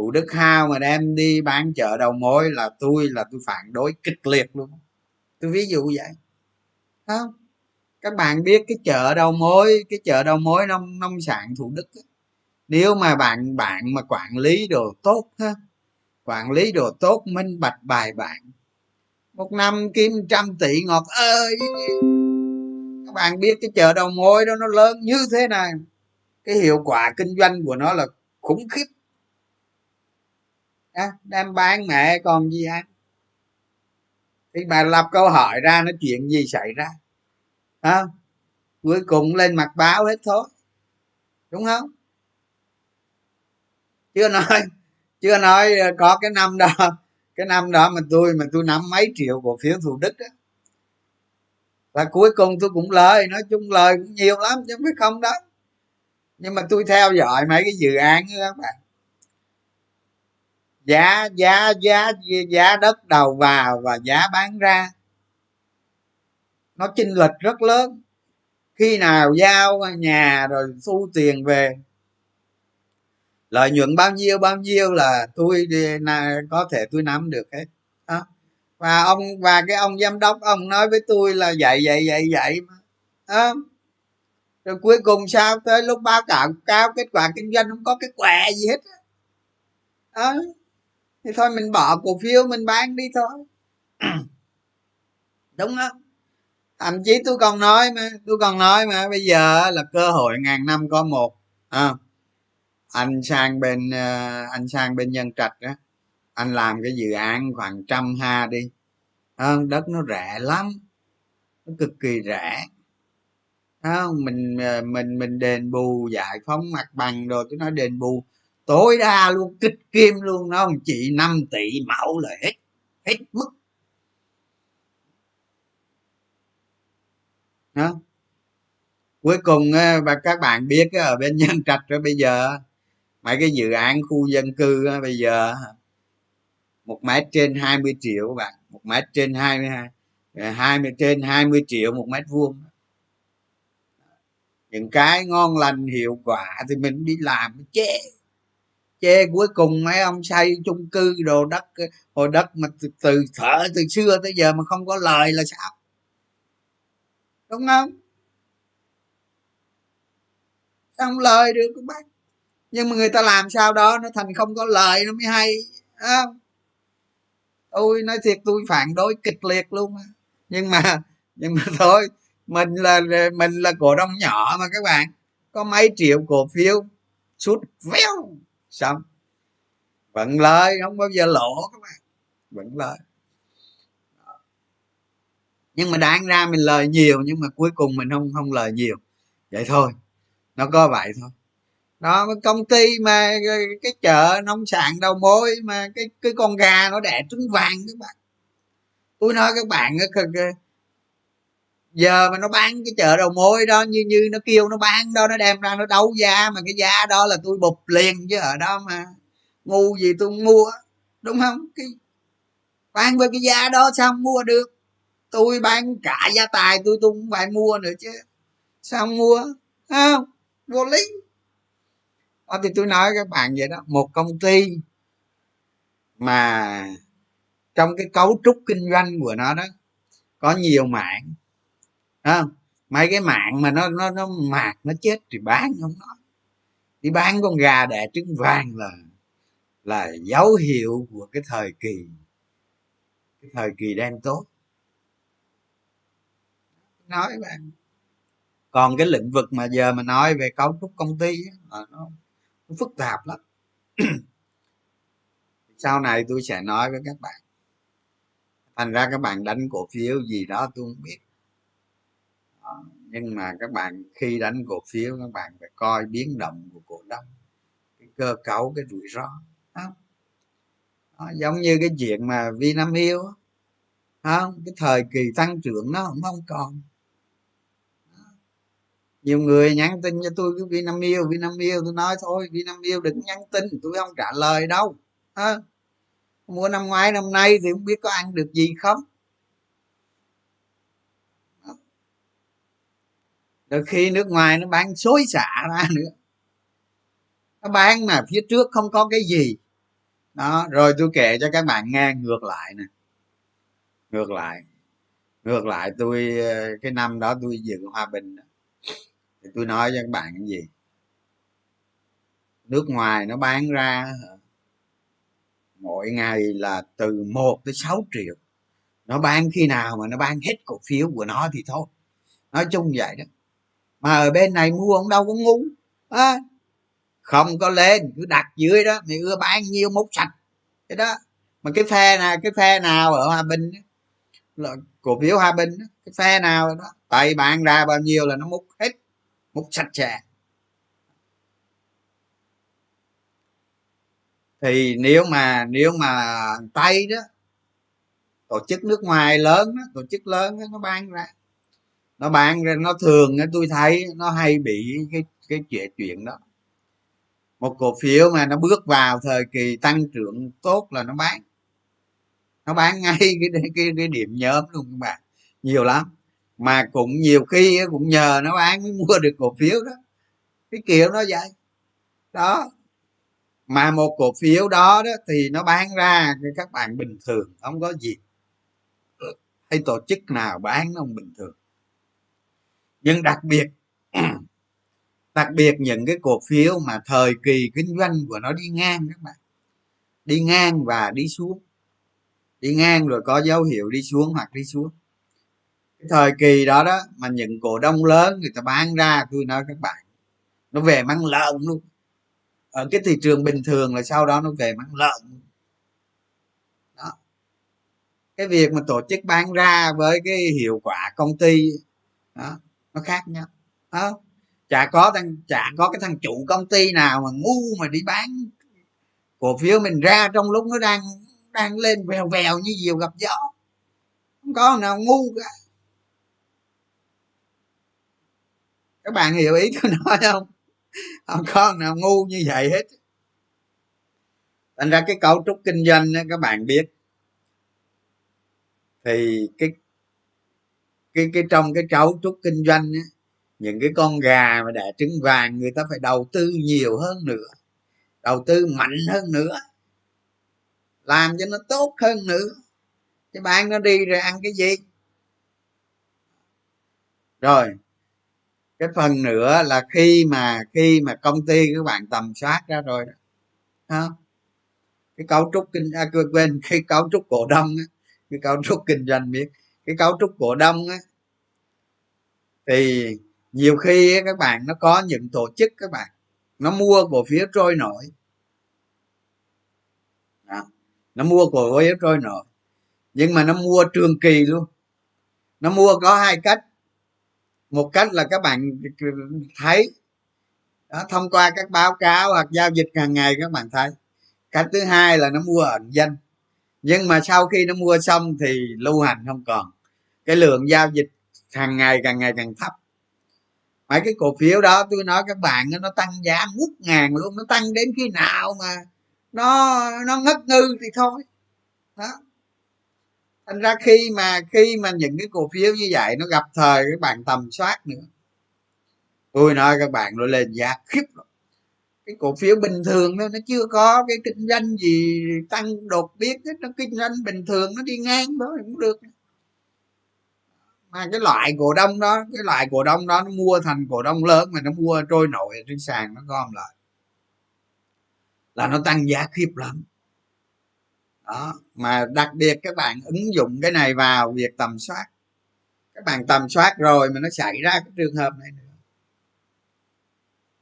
thủ đức hao mà đem đi bán chợ đầu mối là tôi là tôi phản đối kịch liệt luôn. Tôi ví dụ vậy. Không? Các bạn biết cái chợ đầu mối, cái chợ đầu mối nông nông sản thủ đức ấy. nếu mà bạn bạn mà quản lý đồ tốt ha, quản lý đồ tốt, minh bạch, bài bản, một năm kiếm trăm tỷ ngọt ơi! Các bạn biết cái chợ đầu mối đó nó lớn như thế này. Cái hiệu quả kinh doanh của nó là khủng khiếp à, đem bán mẹ còn gì ăn thì bà lập câu hỏi ra nó chuyện gì xảy ra? À, cuối cùng lên mặt báo hết thôi đúng không? Chưa nói chưa nói có cái năm đó cái năm đó mà tôi mà tôi nắm mấy triệu cổ phiếu thủ đức á. Và cuối cùng tôi cũng lời nói chung lời cũng nhiều lắm chứ không phải không đó. Nhưng mà tôi theo dõi mấy cái dự án đó các bạn giá giá giá giá đất đầu vào và giá bán ra. Nó chênh lệch rất lớn. Khi nào giao nhà rồi thu tiền về, lợi nhuận bao nhiêu bao nhiêu là tôi có thể tôi nắm được hết. Đó. Và ông, và cái ông giám đốc, ông nói với tôi là vậy vậy vậy vậy mà. Đó. rồi cuối cùng sao? Tới lúc báo cáo cao kết quả kinh doanh không có cái què gì hết đó thì thôi mình bỏ cổ phiếu mình bán đi thôi. Đúng không thậm chí tôi còn nói mà tôi còn nói mà bây giờ là cơ hội ngàn năm có một à, anh sang bên ờ, anh sang bên nhân trạch á anh làm cái dự án khoảng trăm ha đi. Không đất nó rẻ lắm nó cực kỳ rẻ. Không? Mình mình mình đền bù giải phóng mặt bằng rồi tôi nói đền bù tối đa luôn, kích kim luôn, nó chị 5 tỷ mẫu là hết hết mức. Đó. Cuối cùng ờ, và các bạn biết ở bên nhân trạch rồi bây giờ, mấy cái dự án khu dân cư bây giờ, một mét trên 20 triệu các bạn, một mét trên 22 20 ờ, trên 20 triệu một mét vuông. Những cái ngon lành, hiệu quả thì mình đi làm chê chê cuối cùng mấy ông xây chung cư đồ đất hồi đất mà từ, từ thở từ xưa tới giờ mà không có lời là sao? Đúng không? Sao không lời được các bác. Nhưng mà người ta làm sao đó nó thành không có lời nó mới hay không? Tôi nói thiệt tôi phản đối kịch liệt luôn nhưng mà nhưng mà thôi mình là mình là cổ đông nhỏ mà các bạn. Có mấy triệu cổ phiếu sút véo xong. Vẫn lời, không bao giờ lỗ các bạn. Vẫn lời. Nhưng mà đáng ra mình lời nhiều, nhưng mà cuối cùng mình không không lời nhiều. Vậy thôi. Nó có vậy thôi. Đó công ty mà, cái chợ nông sản đầu mối mà, cái cái con gà nó đẻ trứng vàng các bạn. Tôi nói các bạn giờ mà nó bán cái chợ đầu mối đó, như như nó kêu nó bán đó, nó đem ra nó đấu giá, mà cái giá đó là tôi bụp liền chứ ở đó mà. Ngu gì tôi mua, đúng không? Cái, bán với cái giá đó sao không mua được? Tôi bán cả gia tài tôi tôi cũng phải mua nữa chứ. Sao không mua? Không? Vô lý. Đó, thì tôi nói các bạn vậy đó, một công ty mà trong cái cấu trúc kinh doanh của nó đó, có nhiều mạng không? Mấy cái mạng mà nó nó nó mạc nó chết thì bán không nói đi bán con gà đẻ trứng vàng là là dấu hiệu của cái thời kỳ, cái thời kỳ đen tốt. Nói bạn còn cái lĩnh vực mà giờ mà nói về cấu trúc công ty nó nó phức tạp lắm. Sau này tôi sẽ nói với các bạn. Thành ra các bạn đánh cổ phiếu gì đó tôi không biết nhưng mà các bạn khi đánh cổ phiếu các bạn phải coi biến động của cổ đông cái cơ cấu cái rủi ro. Không? Đó, giống như cái chuyện mà vinamilk không cái thời kỳ tăng trưởng nó không không còn. Nhiều người nhắn tin cho tôi cái vinamilk vinamilk. Tôi nói thôi vinamilk đừng nhắn tin tôi không trả lời đâu. À, mua năm ngoái năm nay thì không biết có ăn được gì không? Rồi khi nước ngoài nó bán xối xả ra nữa. Nó bán mà phía trước không có cái gì. Đó, rồi tôi kể cho các bạn nghe ngược lại nè. Ngược lại. Ngược lại tôi ờ, cái năm đó tôi dựng hòa bình đó. Thì tôi nói cho các bạn cái gì? Nước ngoài nó bán ra ờ, mỗi ngày là từ 1 tới 6 triệu. Nó bán khi nào mà nó bán hết cổ phiếu của nó thì thôi. Nói chung vậy đó mà ở bên này mua không đâu có ngu. À, không có lên cứ đặt dưới đó mày ưa bán nhiêu mốt sạch. Cái đó. Mà cái phe nào cái phe nào ở hòa bình là cổ phiếu hòa bình cái phe nào đó tại bạn ra bao nhiêu là nó múc hết múc sạch sẽ. Thì nếu mà nếu mà tây đó tổ chức nước ngoài lớn đó, tổ chức lớn đó, nó bán ra nó bán ra nó thường tôi thấy nó hay bị cái cái chuyện chuyện đó. Một cổ phiếu mà nó bước vào thời kỳ tăng trưởng tốt là nó bán. Nó bán ngay cái cái, cái điểm nhóm luôn các bạn nhiều lắm. Mà cũng nhiều khi cũng nhờ nó bán mới mua được cổ phiếu đó. Cái kiểu nó vậy. Đó. Mà một cổ phiếu đó đó thì nó bán ra cho các bạn bình thường không có gì. Hay tổ chức nào bán nó không bình thường nhưng đặc biệt đặc biệt những cái cổ phiếu mà thời kỳ kinh doanh của nó đi ngang các bạn. Đi ngang và đi xuống. Đi ngang rồi có dấu hiệu đi xuống hoặc đi xuống. Cái thời kỳ đó đó mà những cổ đông lớn người ta bán ra, tôi nói các bạn, nó về mang lợn luôn. Ở cái thị trường bình thường là sau đó nó về mang lợn đó. Cái việc mà tổ chức bán ra với cái hiệu quả công ty, đó nó khác nhau đó chả có thằng chả có cái thằng chủ công ty nào mà ngu mà đi bán cổ phiếu mình ra trong lúc nó đang đang lên vèo vèo như diều gặp gió. Không có nào ngu cả. Các bạn hiểu ý tôi nói không? Không có nào ngu như vậy hết. Thành ra cái cấu trúc kinh doanh đó, các bạn biết thì cái cái cái trong cái cấu trúc kinh doanh á, những cái con gà mà đẻ trứng vàng người ta phải đầu tư nhiều hơn nữa đầu tư mạnh hơn nữa làm cho nó tốt hơn nữa. Cái bán nó đi rồi ăn cái gì? Rồi cái phần nữa là khi mà khi mà công ty các bạn tầm soát ra rồi đó không? cái cấu trúc kinh à, quên cái cấu trúc cổ đông á, cái cấu trúc kinh doanh biết cái cấu trúc cổ đông á thì nhiều khi các bạn nó có những tổ chức các bạn nó mua cổ phiếu trôi nổi. Đó. nó mua cổ phiếu trôi nổi nhưng mà nó mua trường kỳ luôn. Nó mua có hai cách. Một cách là các bạn thấy đó, thông qua các báo cáo hoặc giao dịch hàng ngày các bạn thấy. Cách thứ hai là nó mua ẩn danh nhưng mà sau khi nó mua xong thì lưu hành không còn cái lượng giao dịch hàng ngày càng ngày càng thấp. Mấy cái cổ phiếu đó, tôi nói các bạn nó tăng giá ngút ngàn luôn, nó tăng đến khi nào mà nó nó ngất ngư thì thôi. Đó. Thành ra khi mà khi mà những cái cổ phiếu như vậy nó gặp thời các bạn tầm soát nữa, tôi nói các bạn nó lên giá khiếp rồi cái cổ phiếu bình thường nó nó chưa có cái kinh doanh gì tăng đột biến nó kinh doanh bình thường, nó đi ngang thôi cũng được mà cái loại cổ đông đó, cái loại cổ đông đó nó mua thành cổ đông lớn mà nó mua trôi nổi trên sàn nó gom lại. Là nó tăng giá khiếp lắm. Đó, mà đặc biệt các bạn ứng dụng cái này vào việc tầm soát. Các bạn tầm soát rồi mà nó xảy ra cái trường hợp này nữa.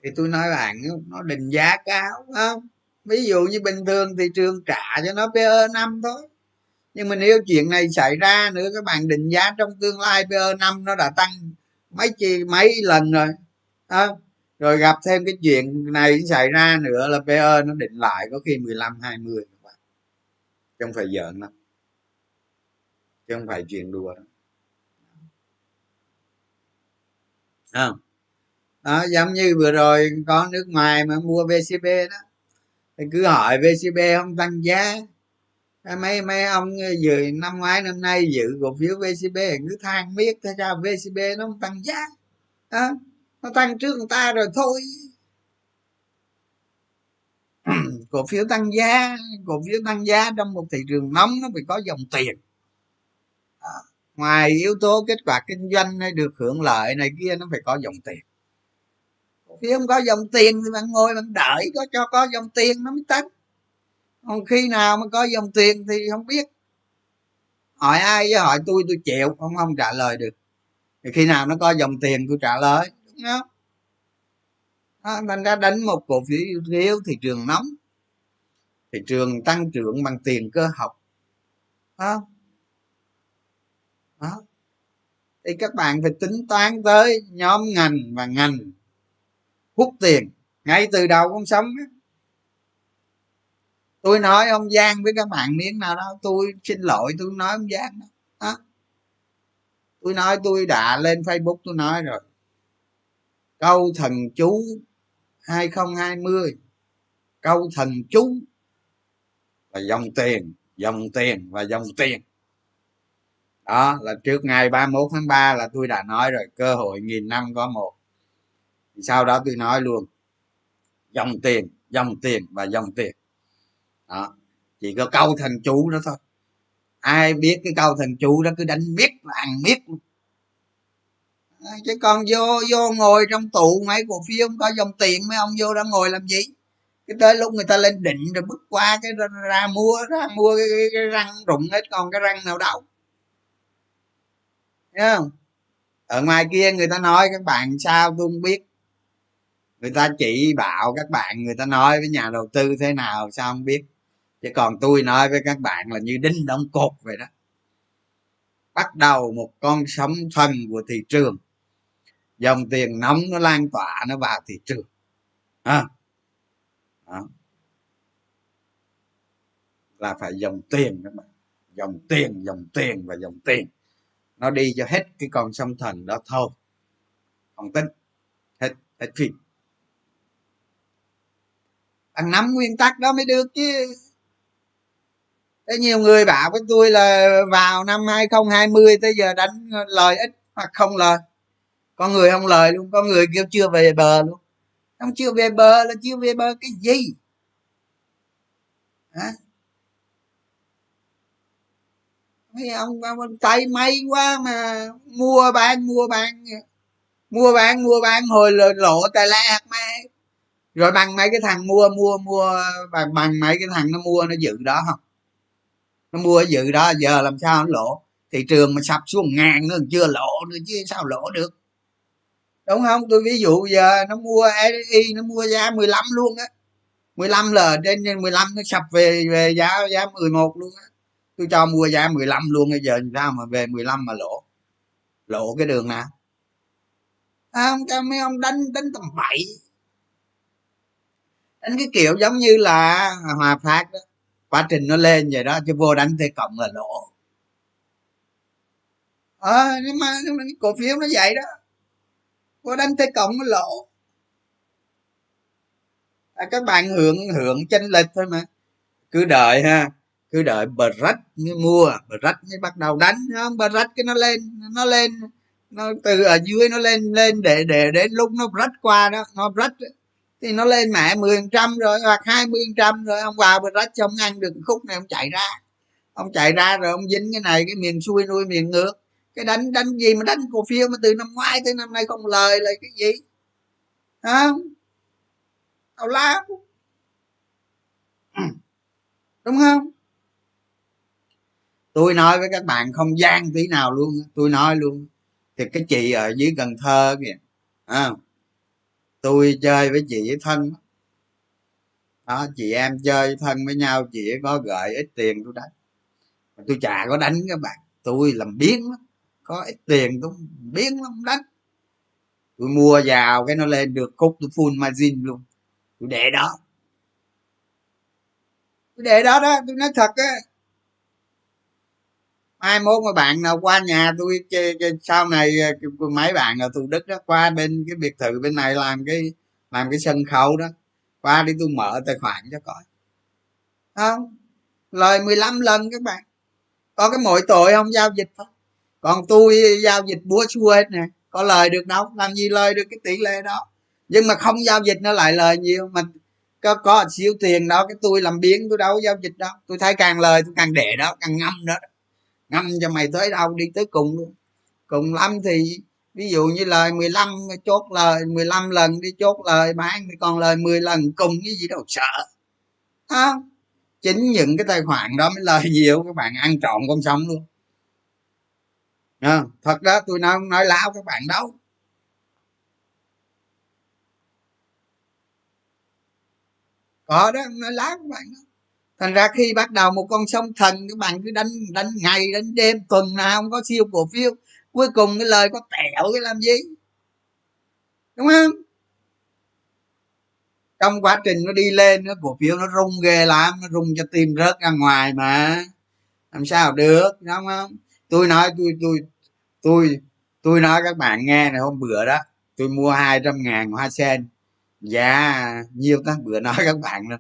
Thì tôi nói bạn, nó định giá cao không? Ví dụ như bình thường thị trường trả cho nó PE 5 thôi nhưng mà nếu chuyện này xảy ra nữa các bạn định giá trong tương lai PE năm nó đã tăng mấy chi mấy lần rồi. À, rồi gặp thêm cái chuyện này xảy ra nữa là PE nó định lại có khi 15 20 các bạn chứ không phải giỡn đâu. Chứ không phải chuyện đùa đâu. À. đó, giống như vừa rồi có nước ngoài mà mua vcb đó. Thì cứ hỏi vcb không tăng giá mấy mấy ông ờ, dự năm ngoái năm nay dự cổ phiếu vcb cứ than biết thế sao vcb nó không tăng giá. À, nó tăng trước người ta rồi thôi. Cổ phiếu tăng giá cổ phiếu tăng giá trong một thị trường nóng nó phải có dòng tiền. À, ngoài yếu tố kết quả kinh doanh hay được hưởng lợi này kia nó phải có dòng tiền. Cổ phiếu không có dòng tiền thì bạn ngồi bạn đợi có cho có dòng tiền nó mới tăng còn khi nào mà có dòng tiền thì không biết. Hỏi ai với hỏi tôi tôi chịu không không trả lời được. Thì khi nào nó có dòng tiền tôi trả lời đúng không? À, thành ra đánh một cổ phiếu thị trường nóng thị trường tăng trưởng bằng tiền cơ học. Đó. đó. Thì các bạn phải tính toán tới nhóm ngành và ngành hút tiền ngay từ đầu con sống tôi nói ông giang với các bạn miếng nào đó, tôi xin lỗi, tôi nói ông giang đó. Tôi nói, tôi đã lên facebook, tôi nói rồi. Câu thần chú 2020 câu thần chú là dòng tiền dòng tiền và dòng tiền. Đó, là trước ngày 31 tháng 3 là tôi đã nói rồi, cơ hội nghìn năm có một. Sau đó tôi nói luôn, dòng tiền dòng tiền và dòng tiền đó. Chỉ có câu thần chú đó thôi. Ai biết cái câu thần chú đó cứ đánh biết là ăn biết luôn. Chứ còn vô vô ngồi trong tụ mấy cổ phiếu không có dòng tiền mấy ông vô đó ngồi làm gì? Cái tới lúc người ta lên định rồi bước qua cái ra, ra mua ra mua cái, cái, cái răng rụng hết còn cái răng nào đâu. Thấy không? Ở ngoài kia người ta nói các bạn sao tôi không biết. Người ta chỉ bảo các bạn người ta nói với nhà đầu tư thế nào sao không biết chứ còn tôi nói với các bạn là như đinh đóng cột vậy đó. Bắt đầu một con sóng thần của thị trường. Dòng tiền nóng nó lan tỏa nó vào thị trường. À, À. là phải dòng tiền các bạn. Dòng tiền dòng tiền và dòng tiền. Nó đi cho hết cái con sông thần đó thôi. Không tính. Hết hết phim. Ăn nắm nguyên tắc đó mới được chứ. Thế nhiều người bảo với tôi là vào năm 2020 tới giờ đánh lời ít hoặc không lời. Con người không lời luôn con người kêu chưa về bờ luôn. Không chưa về bờ là chưa về bờ cái gì? Hả? Mấy ông, ông tay may quá mà mua bán mua bán. Mua bán mua bán hồi lộ tài lạc mà. Rồi bằng mấy cái thằng mua mua mua bằng bằng mấy cái thằng nó mua nó giữ đó không? Nó mua dự đó giờ làm sao nó lỗ thị trường mà sập xuống ngàn nữa chưa lỗ nữa chứ sao lỗ được? Đúng không? Tôi ví dụ giờ nó mua SI nó mua giá 15 luôn á. 15 là trên 15 nó sập về về giá giá 11 luôn á. Tôi cho mua giá 15 luôn bây giờ sao mà về 15 mà lỗ lỗ cái đường nào? À, ông cho mấy ông đánh đánh tầm bậy. Đánh cái kiểu giống như là hòa phát đó quá trình nó lên vậy đó chứ vô đánh t cộng là lỗ. Ờ à, nhưng mà, nhưng mà cổ phiếu nó vậy đó. Vô đánh t cộng nó lỗ. À, các bạn hưởng hưởng chênh lệch thôi mà. Cứ đợi ha cứ đợi bờ rách mới mua bờ rách mới bắt đầu đánh. Không bờ rách cái nó lên nó lên nó từ ở dưới nó lên lên để để đến lúc nó rách qua đó. Nó rách thì nó lên mẹ 10 trăm rồi hoặc 20 trăm rồi ông vào bờ rách ông ăn được khúc này ông chạy ra. Ông chạy ra rồi ông dính cái này cái miền xuôi nuôi miền ngược. Cái đánh đánh gì mà đánh cổ phiếu mà từ năm ngoái tới năm nay không lời là cái gì? Hả? Tào lao. Đúng không? Tôi nói với các bạn không gian tí nào luôn tôi nói luôn. Thì cái chị ở dưới cần thơ kìa à, tôi chơi với chị với thân. Đó, chị em chơi thân với nhau, chị có gợi ít tiền tôi đánh. Tôi chả có đánh các bạn, tôi làm biến lắm, có ít tiền tôi biến lắm đánh. Tôi mua vào cái nó lên được khúc tôi full margin luôn. Tôi để đó. Tôi để đó đó, tôi nói thật á mai mốt mấy bạn nào qua nhà tôi sau này ờ, mấy bạn ở thủ đức đó, qua bên cái biệt thự bên này làm cái làm cái sân khấu đó, qua đi tôi mở tài khoản cho coi. Không, lời 15 lần các bạn. Có cái mỗi tội không? Giao dịch thôi. Còn tôi giao dịch búa xua hết nè, có lời được đâu, làm gì lời được cái tỷ lệ đó. Nhưng mà không giao dịch nó lại lời nhiều, mà có có xíu tiền đó, cái tôi làm biến tôi đâu giao dịch đâu. Tôi thấy càng lời tôi càng để đó, càng ngâm đó ngâm cho mày tới đâu đi tới cùng luôn. Cùng lắm thì ví dụ như lời 15 chốt lời 15 lần đi chốt lời bán thì còn lời 10 lần cùng cái gì đâu sợ. À, chính những cái tài khoản đó mới lời nhiều các bạn ăn trọn con sống luôn. À, thật đó tôi nói nói láo các bạn đâu. Có đó nói láo các bạn đó thành ra khi bắt đầu một con sông thần, các bạn cứ đánh đánh ngày, đánh đêm, tuần nào không có siêu cổ phiếu. Cuối cùng cái lời có tẹo, cái làm gì? Đúng không? Trong quá trình nó đi lên cái cổ phiếu nó rung ghê lắm, nó rung cho tim rớt ra ngoài mà. Làm sao được, đúng không? Tôi nói, tôi tôi tôi tôi nói các bạn nghe này, hôm bữa đó, tôi mua 200 ngàn hoa sen dạ nhiêu ta, bữa nói các bạn rồi.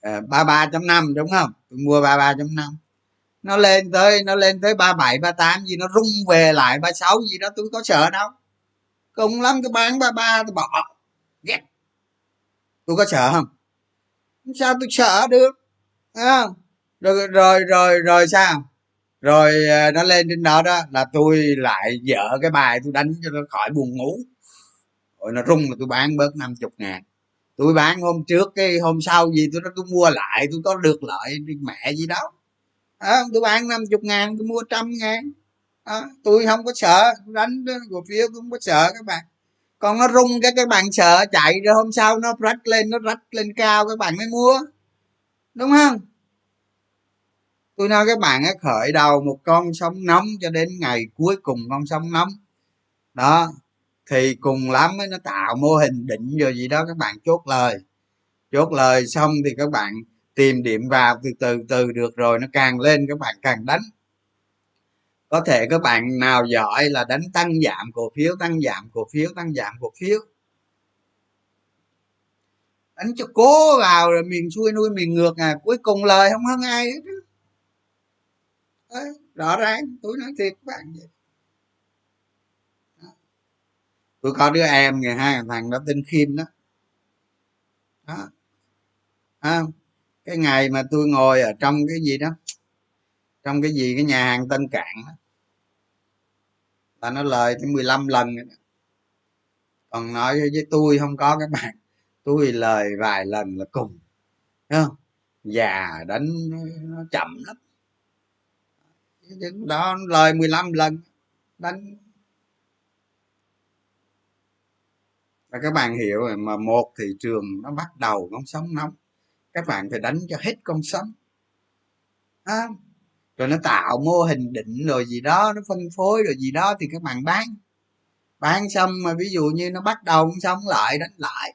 Ờ, 33.5 đúng không? Tôi mua 33.5 nó lên tới nó lên tới 37 38 gì nó rung về lại 36 gì đó tôi có sợ đâu. Cùng lắm tôi bán 33 tôi bỏ. Ghét. Tôi có sợ không? Sao tôi sợ được. À, rồi rồi rồi rồi sao? Rồi ờ, nó lên trên đó đó là tôi lại dở cái bài tôi đánh cho nó khỏi buồn ngủ. Rồi nó rung là tôi bán bớt 50 ngàn tôi bán hôm trước cái hôm sau gì tôi tôi mua lại tôi có được lợi đi mẹ gì đó. À, tôi bán năm chục ngàn tôi mua trăm ngàn. À, tôi không có sợ đánh cổ phiếu cũng không có sợ các bạn. Còn nó rung cái các bạn sợ chạy rồi hôm sau nó rách lên nó rách lên cao các bạn mới mua. Đúng không? Tôi nói các bạn khởi đầu một con sóng nóng cho đến ngày cuối cùng con sóng nóng. Đó thì cùng lắm nó tạo mô hình định rồi gì đó các bạn chốt lời. Chốt lời xong thì các bạn tìm điểm vào từ từ từ được rồi nó càng lên các bạn càng đánh. Có thể các bạn nào giỏi là đánh tăng giảm cổ phiếu tăng giảm cổ phiếu tăng giảm cổ phiếu. Đánh cho cố vào rồi miền xuôi nuôi miền ngược à cuối cùng lời không hơn ai hết Đấy, rõ ràng tôi nói thiệt các bạn vậy tôi có đứa em ngày hai thằng đó tên khiêm đó. Đó. À, cái ngày mà tôi ngồi ở trong cái gì đó trong cái gì cái nhà hàng tân cảng đó là nó lời tới 15 lần đó. còn nói với tôi không có các bạn tôi lời vài lần là cùng. Thấy không? Già đánh nó chậm lắm. Đó lời 15 lần đánh và các bạn hiểu rồi mà một thị trường nó bắt đầu con sóng nóng. Các bạn phải đánh cho hết con sóng. À, rồi nó tạo mô hình định rồi gì đó nó phân phối rồi gì đó thì các bạn bán. Bán xong mà ví dụ như nó bắt đầu xong lại đánh lại.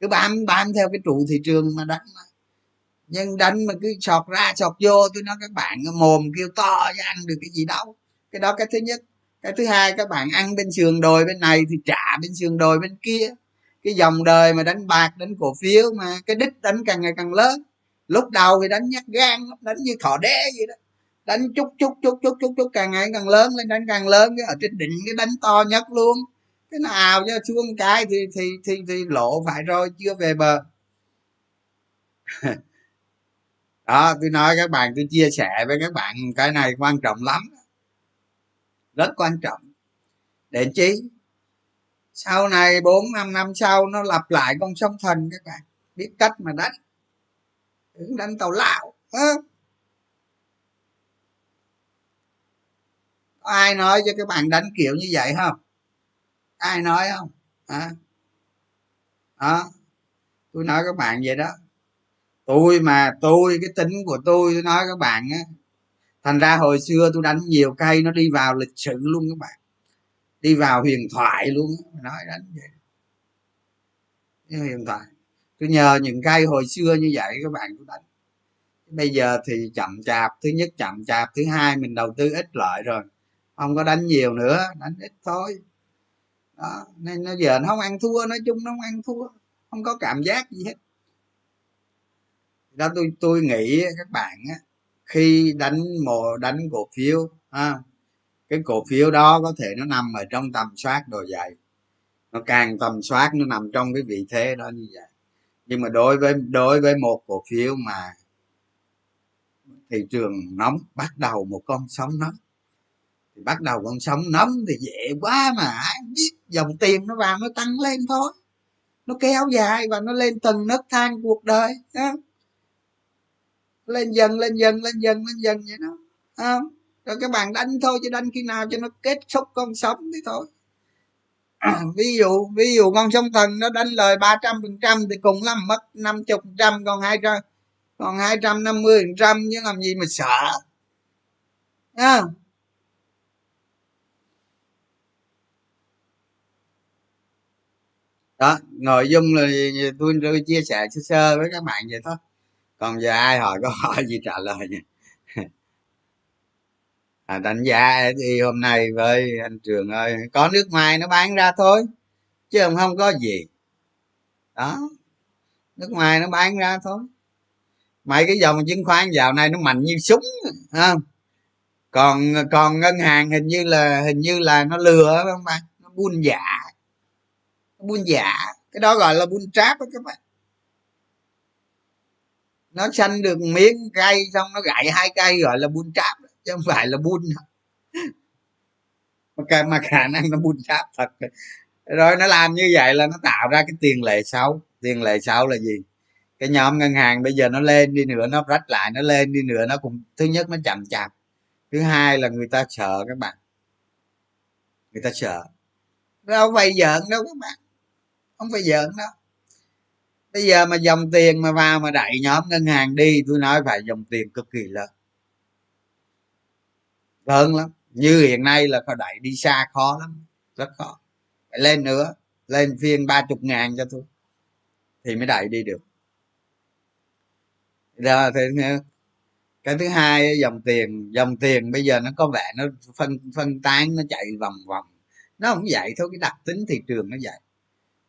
Cứ bám bám theo cái trụ thị trường mà đánh mà. Nhưng đánh mà cứ sọt ra sọt vô tôi nói các bạn mồm kêu to chứ ăn được cái gì đâu. Cái đó cái thứ nhất cái thứ hai, các bạn ăn bên sườn đồi bên này thì trả bên sườn đồi bên kia. Cái dòng đời mà đánh bạc, đánh cổ phiếu mà, cái đích đánh càng ngày càng lớn. Lúc đầu thì đánh nhát gan đánh như thỏ đế vậy đó. Đánh chút chút chút chút chút chút càng ngày càng lớn, lên đánh càng lớn, cái ở trên đỉnh cái đánh to nhất luôn. Cái nào cho xuống cái thì thì thì thì lộ phải rồi, chưa về bờ. Đó, tôi nói các bạn, tôi chia sẻ với các bạn cái này quan trọng lắm rất quan trọng. Để chi? Sau này bốn, năm năm sau nó lặp lại con sông thần các bạn. Biết cách mà đánh. Đừng đánh tàu lão à. có ai nói cho các bạn đánh kiểu như vậy không? Ai nói không? À. đó tôi nói các bạn vậy đó. Tôi mà, tôi, cái tính của tôi tôi nói các bạn á thành ra hồi xưa tôi đánh nhiều cây, nó đi vào lịch sử luôn các bạn. Đi vào huyền thoại luôn nói đánh vậy. Huyền thoại. Tôi nhờ những cây hồi xưa như vậy các bạn tôi đánh. Bây giờ thì chậm chạp, thứ nhất chậm chạp, thứ hai mình đầu tư ít lợi rồi. Không có đánh nhiều nữa, đánh ít thôi. Đó, nên nó giờ nó không ăn thua, nói chung nó không ăn thua, không có cảm giác gì hết. Đó, tôi tôi nghĩ các bạn á khi đánh mồ đánh cổ phiếu ha, cái cổ phiếu đó có thể nó nằm ở trong tầm soát đồ dày. Nó càng tầm soát nó nằm trong cái vị thế đó như vậy. Nhưng mà đối với đối với một cổ phiếu mà thị trường nóng bắt đầu một con sóng nóng thì bắt đầu con sóng nóng thì dễ quá mà ai biết dòng tiền nó vào nó tăng lên thôi. Nó kéo dài và nó lên từng nấc thang cuộc đời đó lên dần lên dần lên dần lên dần vậy đó. Không? Rồi các bạn đánh thôi chứ đánh khi nào cho nó kết thúc con sống thì thôi. Ví dụ ví dụ con sông thần nó đánh lời ba trăm phần trăm thì cùng lắm mất năm chục trăm còn hai trăm còn hai trăm năm mươi phần trăm chứ làm gì mà sợ. À. đó nội dung là tôi, tôi chia sẻ sơ sơ với các bạn vậy thôi còn giờ ai hỏi có hỏi gì trả lời nhỉ? À, đánh giá đi hôm nay với anh trường ơi có nước ngoài nó bán ra thôi chứ không có gì. Đó nước ngoài nó bán ra thôi. Mấy cái dòng chứng khoán dạo này nó mạnh như súng không? Còn còn ngân hàng hình như là hình như là nó lừa không bạn nó buôn giả. Nó buôn giả. Cái đó gọi là buôn tráp đó các bạn nó xanh được miếng cây xong nó gãy hai cây gọi là buôn tráp chứ không phải là buôn. Mà, mà khả năng nó buôn tráp thật. Rồi nó làm như vậy là nó tạo ra cái tiền lệ xấu. Tiền lệ xấu là gì? Cái nhóm ngân hàng bây giờ nó lên đi nữa nó rách lại nó lên đi nữa nó cũng thứ nhất nó chậm chạp. Thứ hai là người ta sợ các bạn. Người ta sợ. Đâu phải giỡn đâu các bạn. Không phải giỡn đâu bây giờ mà dòng tiền mà vào mà đẩy nhóm ngân hàng đi, tôi nói phải dòng tiền cực kỳ lớn. Lớn lắm. Như hiện nay là phải đẩy đi xa khó lắm. Rất khó. Phải lên nữa. Lên phiên ba chục ngàn cho tôi. Thì mới đẩy đi được. Rồi thì cái thứ hai dòng tiền. Dòng tiền bây giờ nó có vẻ nó phân phân tán, nó chạy vòng vòng. Nó không vậy thôi, cái đặc tính thị trường nó vậy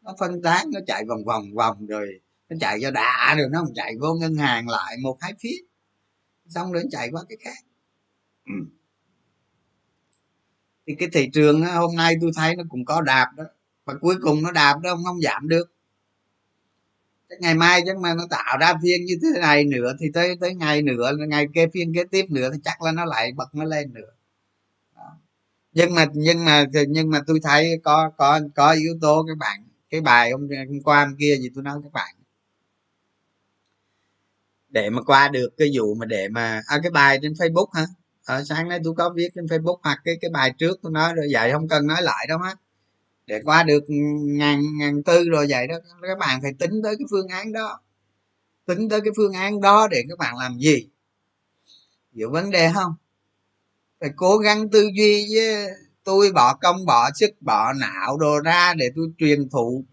nó phân tán nó chạy vòng vòng vòng rồi nó chạy cho đã rồi nó không chạy vô ngân hàng lại một hai phía xong rồi nó chạy qua cái khác ừ. thì cái thị trường hôm nay tôi thấy nó cũng có đạp đó và cuối cùng nó đạp đó không không giảm được ngày mai chắc mà nó tạo ra phiên như thế này nữa thì tới tới ngày nữa ngày kế phiên kế tiếp nữa thì chắc là nó lại bật nó lên nữa Đó. nhưng mà nhưng mà nhưng mà tôi thấy có có có yếu tố các bạn cái bài hôm, hôm qua hôm kia gì tôi nói các bạn. Để mà qua được cái vụ mà để mà à, cái bài trên facebook hả? Ở sáng nay tôi có viết trên facebook hoặc cái cái bài trước tôi nói rồi vậy không cần nói lại đâu hết để qua được ngàn ngàn tư rồi vậy đó các bạn phải tính tới cái phương án đó. Tính tới cái phương án đó để các bạn làm gì? Hiểu vấn đề không? Phải cố gắng tư duy với tôi bỏ công, bỏ sức, bỏ não đồ ra để tôi truyền thụ.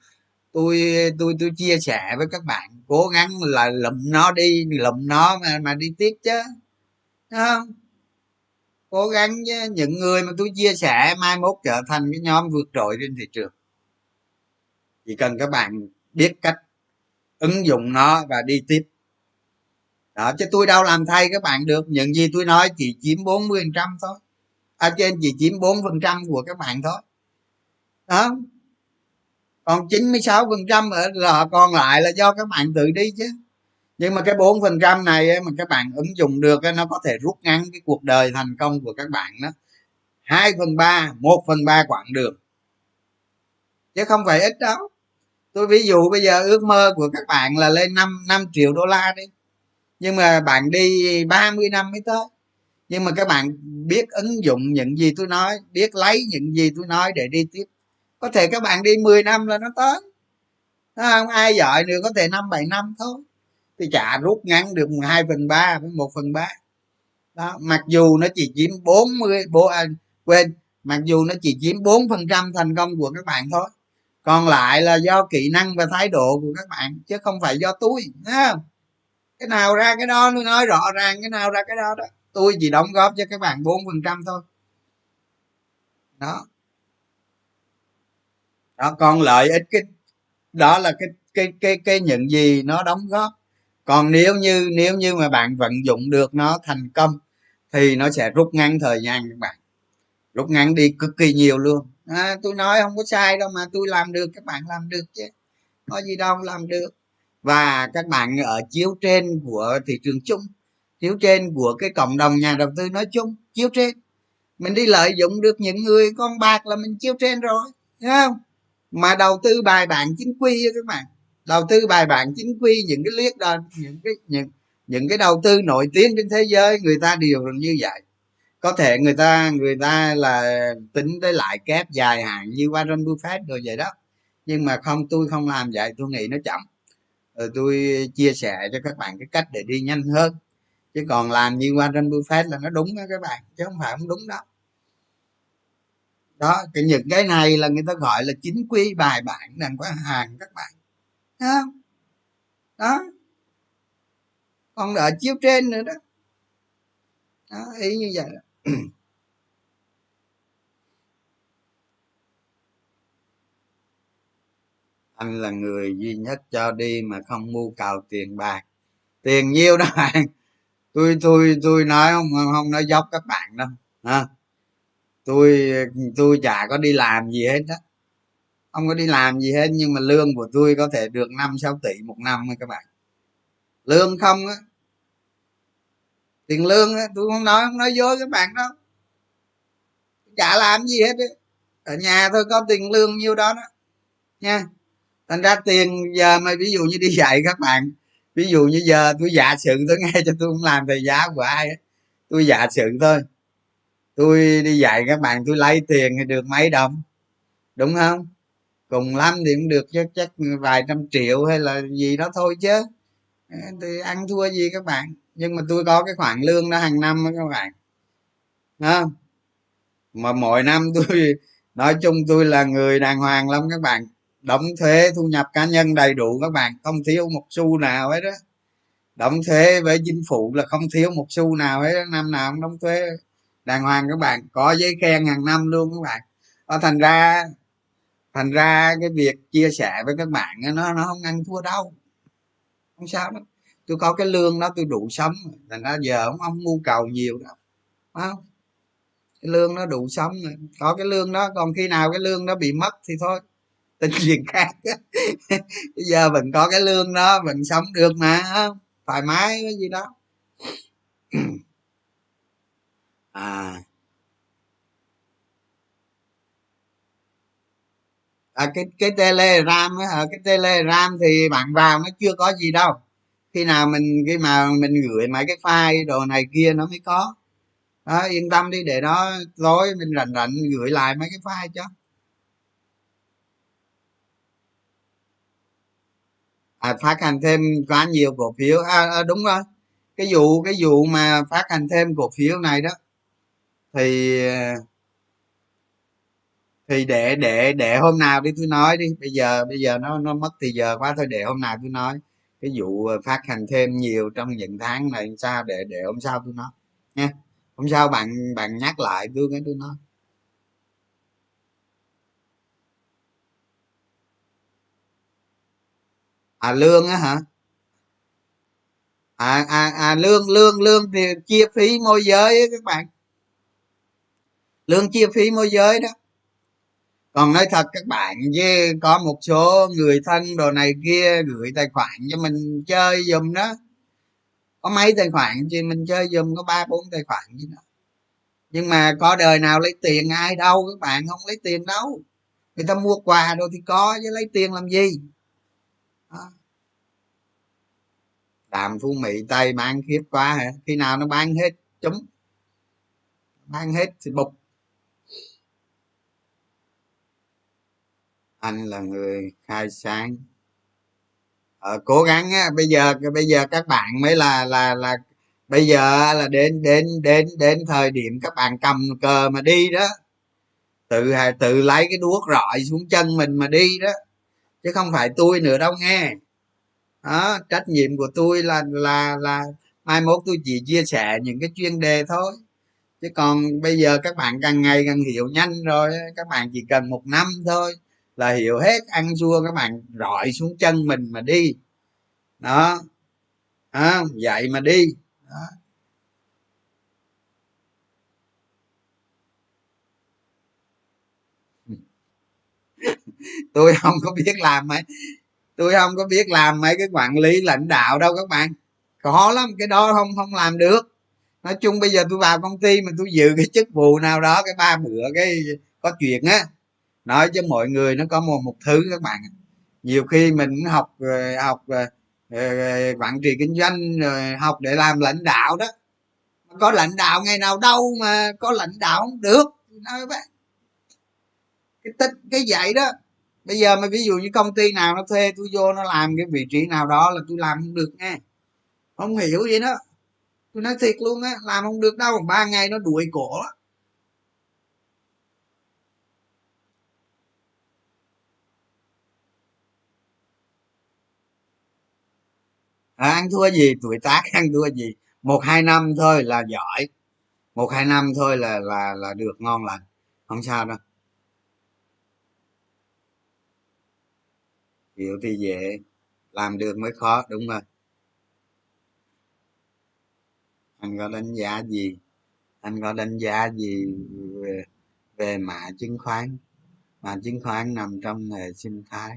Tôi tôi tôi chia sẻ với các bạn. Cố gắng là lụm nó đi, lụm nó mà mà đi tiếp chứ. Đúng không? Cố gắng với những người mà tôi chia sẻ mai mốt trở thành cái nhóm vượt trội trên thị trường. Chỉ cần các bạn biết cách ứng dụng nó và đi tiếp. Đó, chứ tôi đâu làm thay các bạn được. Những gì tôi nói chỉ chiếm 40 phần trăm thôi à, trên chỉ chiếm 4 phần trăm của các bạn thôi. Đó. Còn 96 phần trăm là còn lại là do các bạn tự đi chứ. Nhưng mà cái 4 phần trăm này mà các bạn ứng dụng được nó có thể rút ngắn cái cuộc đời thành công của các bạn đó. 2 phần ba một phần 3 quãng đường chứ không phải ít đâu. Tôi ví dụ bây giờ ước mơ của các bạn là lên năm năm triệu đô la đi. Nhưng mà bạn đi 30 năm mới tới nhưng mà các bạn biết ứng dụng những gì tôi nói biết lấy những gì tôi nói để đi tiếp. Có thể các bạn đi 10 năm là nó tới. Không? Ai giỏi nữa có thể năm bảy năm thôi. Thì chả rút ngắn được hai phần ba với một phần ba. Đó mặc dù nó chỉ chiếm 40 bộ à, quên mặc dù nó chỉ chiếm bốn phần trăm thành công của các bạn thôi. Còn lại là do kỹ năng và thái độ của các bạn chứ không phải do tôi không? cái nào ra cái đó tôi nói rõ ràng cái nào ra cái đó đó tôi chỉ đóng góp cho các bạn bốn phần trăm thôi. Đó. Đó còn lợi ích cái đó là cái cái cái cái những gì nó đóng góp. Còn nếu như nếu như mà bạn vận dụng được nó thành công thì nó sẽ rút ngắn thời gian các bạn. Rút ngắn đi cực kỳ nhiều luôn. À, tôi nói không có sai đâu mà tôi làm được các bạn làm được chứ. Có gì đâu làm được. Và các bạn ở chiếu trên của thị trường chung chiếu trên của cái cộng đồng nhà đầu tư nói chung, chiếu trên. Mình đi lợi dụng được những người con bạc là mình chiếu trên rồi, thấy không? Mà đầu tư bài bản chính quy các bạn. Đầu tư bài bản chính quy, những cái liếc đó, những cái, những những cái đầu tư nổi tiếng trên thế giới, người ta đều như vậy. Có thể người ta người ta là tính tới lại kép dài hạn như Warren Buffett rồi vậy đó. Nhưng mà không, tôi không làm vậy, tôi nghĩ nó chậm. Rồi tôi chia sẻ cho các bạn cái cách để đi nhanh hơn chứ còn làm như Warren Buffett là nó đúng đó các bạn chứ không phải không đúng đó. Đó cái những cái này là người ta gọi là chính quy bài bản đàng có hàng các bạn. Thấy không? Đó. Còn ở chiếu trên nữa đó, đó ý như vậy đó. anh là người duy nhất cho đi mà không mưu cầu tiền bạc. Tiền nhiêu đó bạn? Tôi tôi tôi nói không không nói dốc các bạn đâu, ha. Tôi tôi chả có đi làm gì hết đó không có đi làm gì hết, nhưng mà lương của tôi có thể được năm, sáu tỷ một năm thôi các bạn. Lương không á. Tiền lương á, tôi không nói không nói dối các bạn đâu. Chả làm gì hết ấy. ở nhà thôi có tiền lương nhiêu đó đó, nha. Thành ra tiền giờ mà ví dụ như đi dạy các bạn ví dụ như giờ tôi giả sử tôi nghe cho tôi không làm thầy giáo của ai tôi giả sử thôi. Tôi đi dạy các bạn, tôi lấy tiền thì được mấy đồng, đúng không? Cùng lắm thì cũng được chắc chắc vài trăm triệu hay là gì đó thôi chứ. Ờ, thì ăn thua gì các bạn? Nhưng mà tôi có cái khoản lương đó hàng năm đó các bạn. Đó. mà mỗi năm tôi, nói chung tôi là người đàng hoàng lắm các bạn đóng thuế thu nhập cá nhân đầy đủ các bạn không thiếu một xu nào hết đó đóng thuế với chính phủ là không thiếu một xu nào hết năm nào cũng đóng thuế. Đàng hoàng các bạn có giấy khen hàng năm luôn các bạn. Đó, thành ra thành ra cái việc chia sẻ với các bạn nó nó không ăn thua đâu. Không sao đâu tôi có cái lương đó tôi đủ sống thành ra giờ không ông nhu cầu nhiều đâu. Không? Cái lương nó đủ sống có cái lương đó còn khi nào cái lương đó bị mất thì thôi tính chuyện khác bây giờ vẫn có cái lương đó vẫn sống được mà thoải mái cái gì đó. À. À, cái cái telegram á hả? Cái telegram thì bạn vào nó chưa có gì đâu. Khi nào mình khi mà mình gửi mấy cái file đồ này kia nó mới có. Đó, yên tâm đi để đó tối mình rảnh rảnh gửi lại mấy cái file cho. À, phát hành thêm quá nhiều cổ phiếu. À, à, đúng rồi. Cái vụ cái vụ mà phát hành thêm cổ phiếu này đó thì thì để để để hôm nào đi tôi nói đi. Bây giờ bây giờ nó nó mất thì giờ quá thôi để hôm nào tôi nói. Cái vụ phát hành thêm nhiều trong những tháng này sao để để hôm sau tôi nói nha. Hôm sau bạn bạn nhắc lại tôi cái tôi nói. À lương á hả? À à à lương lương lương thì chia phí môi giới ấy các bạn. Lương chia phí môi giới đó. Còn nói thật các bạn, chứ có một số người thân đồ này kia gửi tài khoản cho mình chơi dùm đó. Có mấy tài khoản chứ mình chơi dùm có ba, bốn tài khoản gì đó. Nhưng mà có đời nào lấy tiền ai đâu các bạn, không lấy tiền đâu. Người ta mua quà rồi thì có, chứ lấy tiền làm gì đó đàm phú mỹ tây bán khiếp quá hả? Khi nào nó bán hết chúng bán hết thì bục. Anh là người khai sáng. Ờ, cố gắng á bây giờ bây giờ các bạn mới là là là bây giờ là đến đến đến đến thời điểm các bạn cầm cờ mà đi đó. Tự tự lấy cái đuốc rọi xuống chân mình mà đi đó. Chứ không phải tôi nữa đâu nghe đó trách nhiệm của tôi là là là mai mốt tôi chỉ chia sẻ những cái chuyên đề thôi. Chứ còn bây giờ các bạn càng ngày càng hiểu nhanh rồi các bạn chỉ cần một năm thôi là hiểu hết ăn chua các bạn rọi xuống chân mình mà đi. Đó à, vậy mà đi. Đó. tôi không có biết làm ấy tôi không có biết làm mấy cái quản lý lãnh đạo đâu các bạn. Khó lắm, cái đó không không làm được. Nói chung bây giờ tôi vào công ty mà tôi giữ cái chức vụ nào đó, cái ba bữa, cái có chuyện á, nói cho mọi người nó có một một thứ các bạn nhiều khi mình học ờ, học ờ, ờ, quản trị kinh doanh, rồi học để làm lãnh đạo đó. Có lãnh đạo ngày nào đâu mà có lãnh đạo không được, nói với cái tích, cái dạy đó bây giờ mà ví dụ như công ty nào nó thuê tôi vô nó làm cái vị trí nào đó là tôi làm không được nghe. Không hiểu gì đó. Tôi nói thiệt luôn á làm không được đâu ba ngày nó đuổi cổ đó. à, ăn thua gì tuổi tác ăn thua gì? Một hai năm thôi là giỏi. Một hai năm thôi là là là được ngon lành. Không sao đâu. Hiểu thì dễ làm được mới khó đúng rồi anh có đánh giá gì? Anh có đánh giá gì về, về mã chứng khoán? Mã chứng khoán nằm trong hệ sinh thái.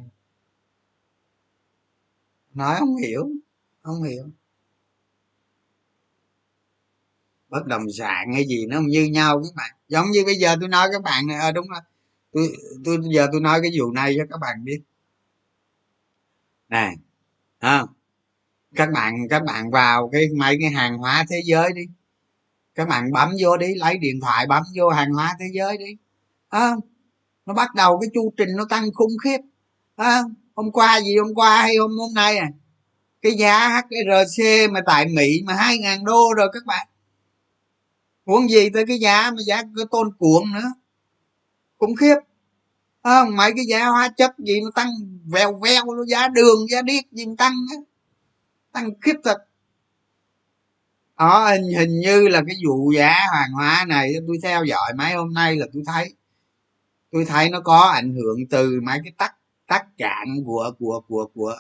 Nói không hiểu không hiểu. Bất động sản hay gì nó như nhau các bạn. Giống như bây giờ tôi nói các bạn này à, đúng rồi. Tôi tôi giờ tôi nói cái vụ này cho các bạn biết này, ha các bạn các bạn vào cái mấy cái hàng hóa thế giới đi. Các bạn bấm vô đi lấy điện thoại bấm vô hàng hóa thế giới đi. À, nó bắt đầu cái chu trình nó tăng khủng khiếp. À, hôm qua gì hôm qua hay hôm hôm nay à? Cái giá HRC mà tại Mỹ mà hai ngàn đô rồi các bạn. Huống gì tới cái giá mà giá cái tôn cuộn nữa. Khủng khiếp à, mấy cái giá hóa chất gì nó tăng vèo vèo nó giá đường giá điếc gì nó tăng á. Tăng khiếp thật. Đó hình, hình như là cái vụ giá hàng hóa này tôi theo dõi mấy hôm nay là tôi thấy tôi thấy nó có ảnh hưởng từ mấy cái tắc tắc cạn của của của của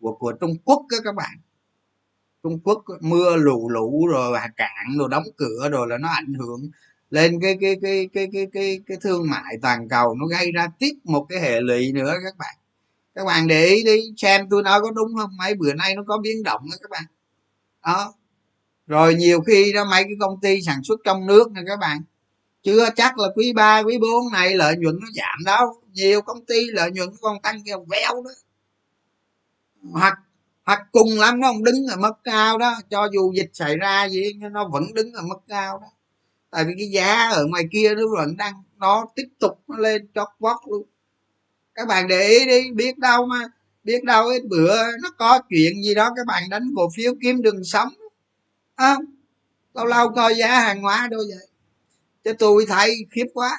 của của trung quốc đó các bạn. Trung quốc mưa lũ lũ rồi cạn rồi đóng cửa rồi là nó ảnh hưởng lên cái cái cái cái cái cái cái thương mại toàn cầu nó gây ra tiếp một cái hệ lụy nữa các bạn. Các bạn để ý đi xem tôi nói có đúng không? Mấy bữa nay nó có biến động đó các bạn. Đó. Rồi nhiều khi đó mấy cái công ty sản xuất trong nước này các bạn. Chưa chắc là quý 3, quý 4 này lợi nhuận nó giảm đâu. Nhiều công ty lợi nhuận còn tăng kêu véo đó. Hoặc hoặc cùng lắm nó không đứng ở mức cao đó. Cho dù dịch xảy ra gì nó vẫn đứng ở mức cao đó tại vì cái giá ở ngoài kia nó vẫn đang nó tiếp tục nó lên chót vót luôn. Các bạn để ý đi biết đâu mà biết đâu ít bữa nó có chuyện gì đó các bạn đánh cổ phiếu kiếm đường sống. À, lâu lâu coi giá hàng hóa đâu vậy? Chứ tôi thấy khiếp quá.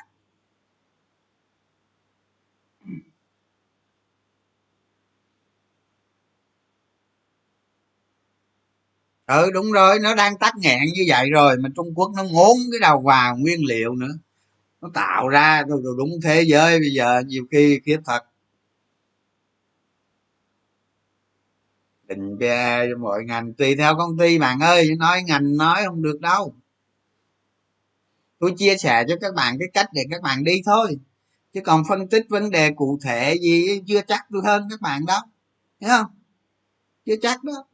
Ừ đúng rồi, nó đang tắc nghẹn như vậy rồi mà trung quốc nó ngốn cái đầu vào nguyên liệu nữa. Nó tạo ra rồi đúng thế giới bây giờ, nhiều khi khiếp thật. Định PE cho mọi ngành, tùy theo công ty bạn ơi nói ngành nói không được đâu. Tôi chia sẻ cho các bạn cái cách để các bạn đi thôi, chứ còn phân tích vấn đề cụ thể gì chưa chắc tôi hơn các bạn đâu. Hiểu không? Chưa chắc đó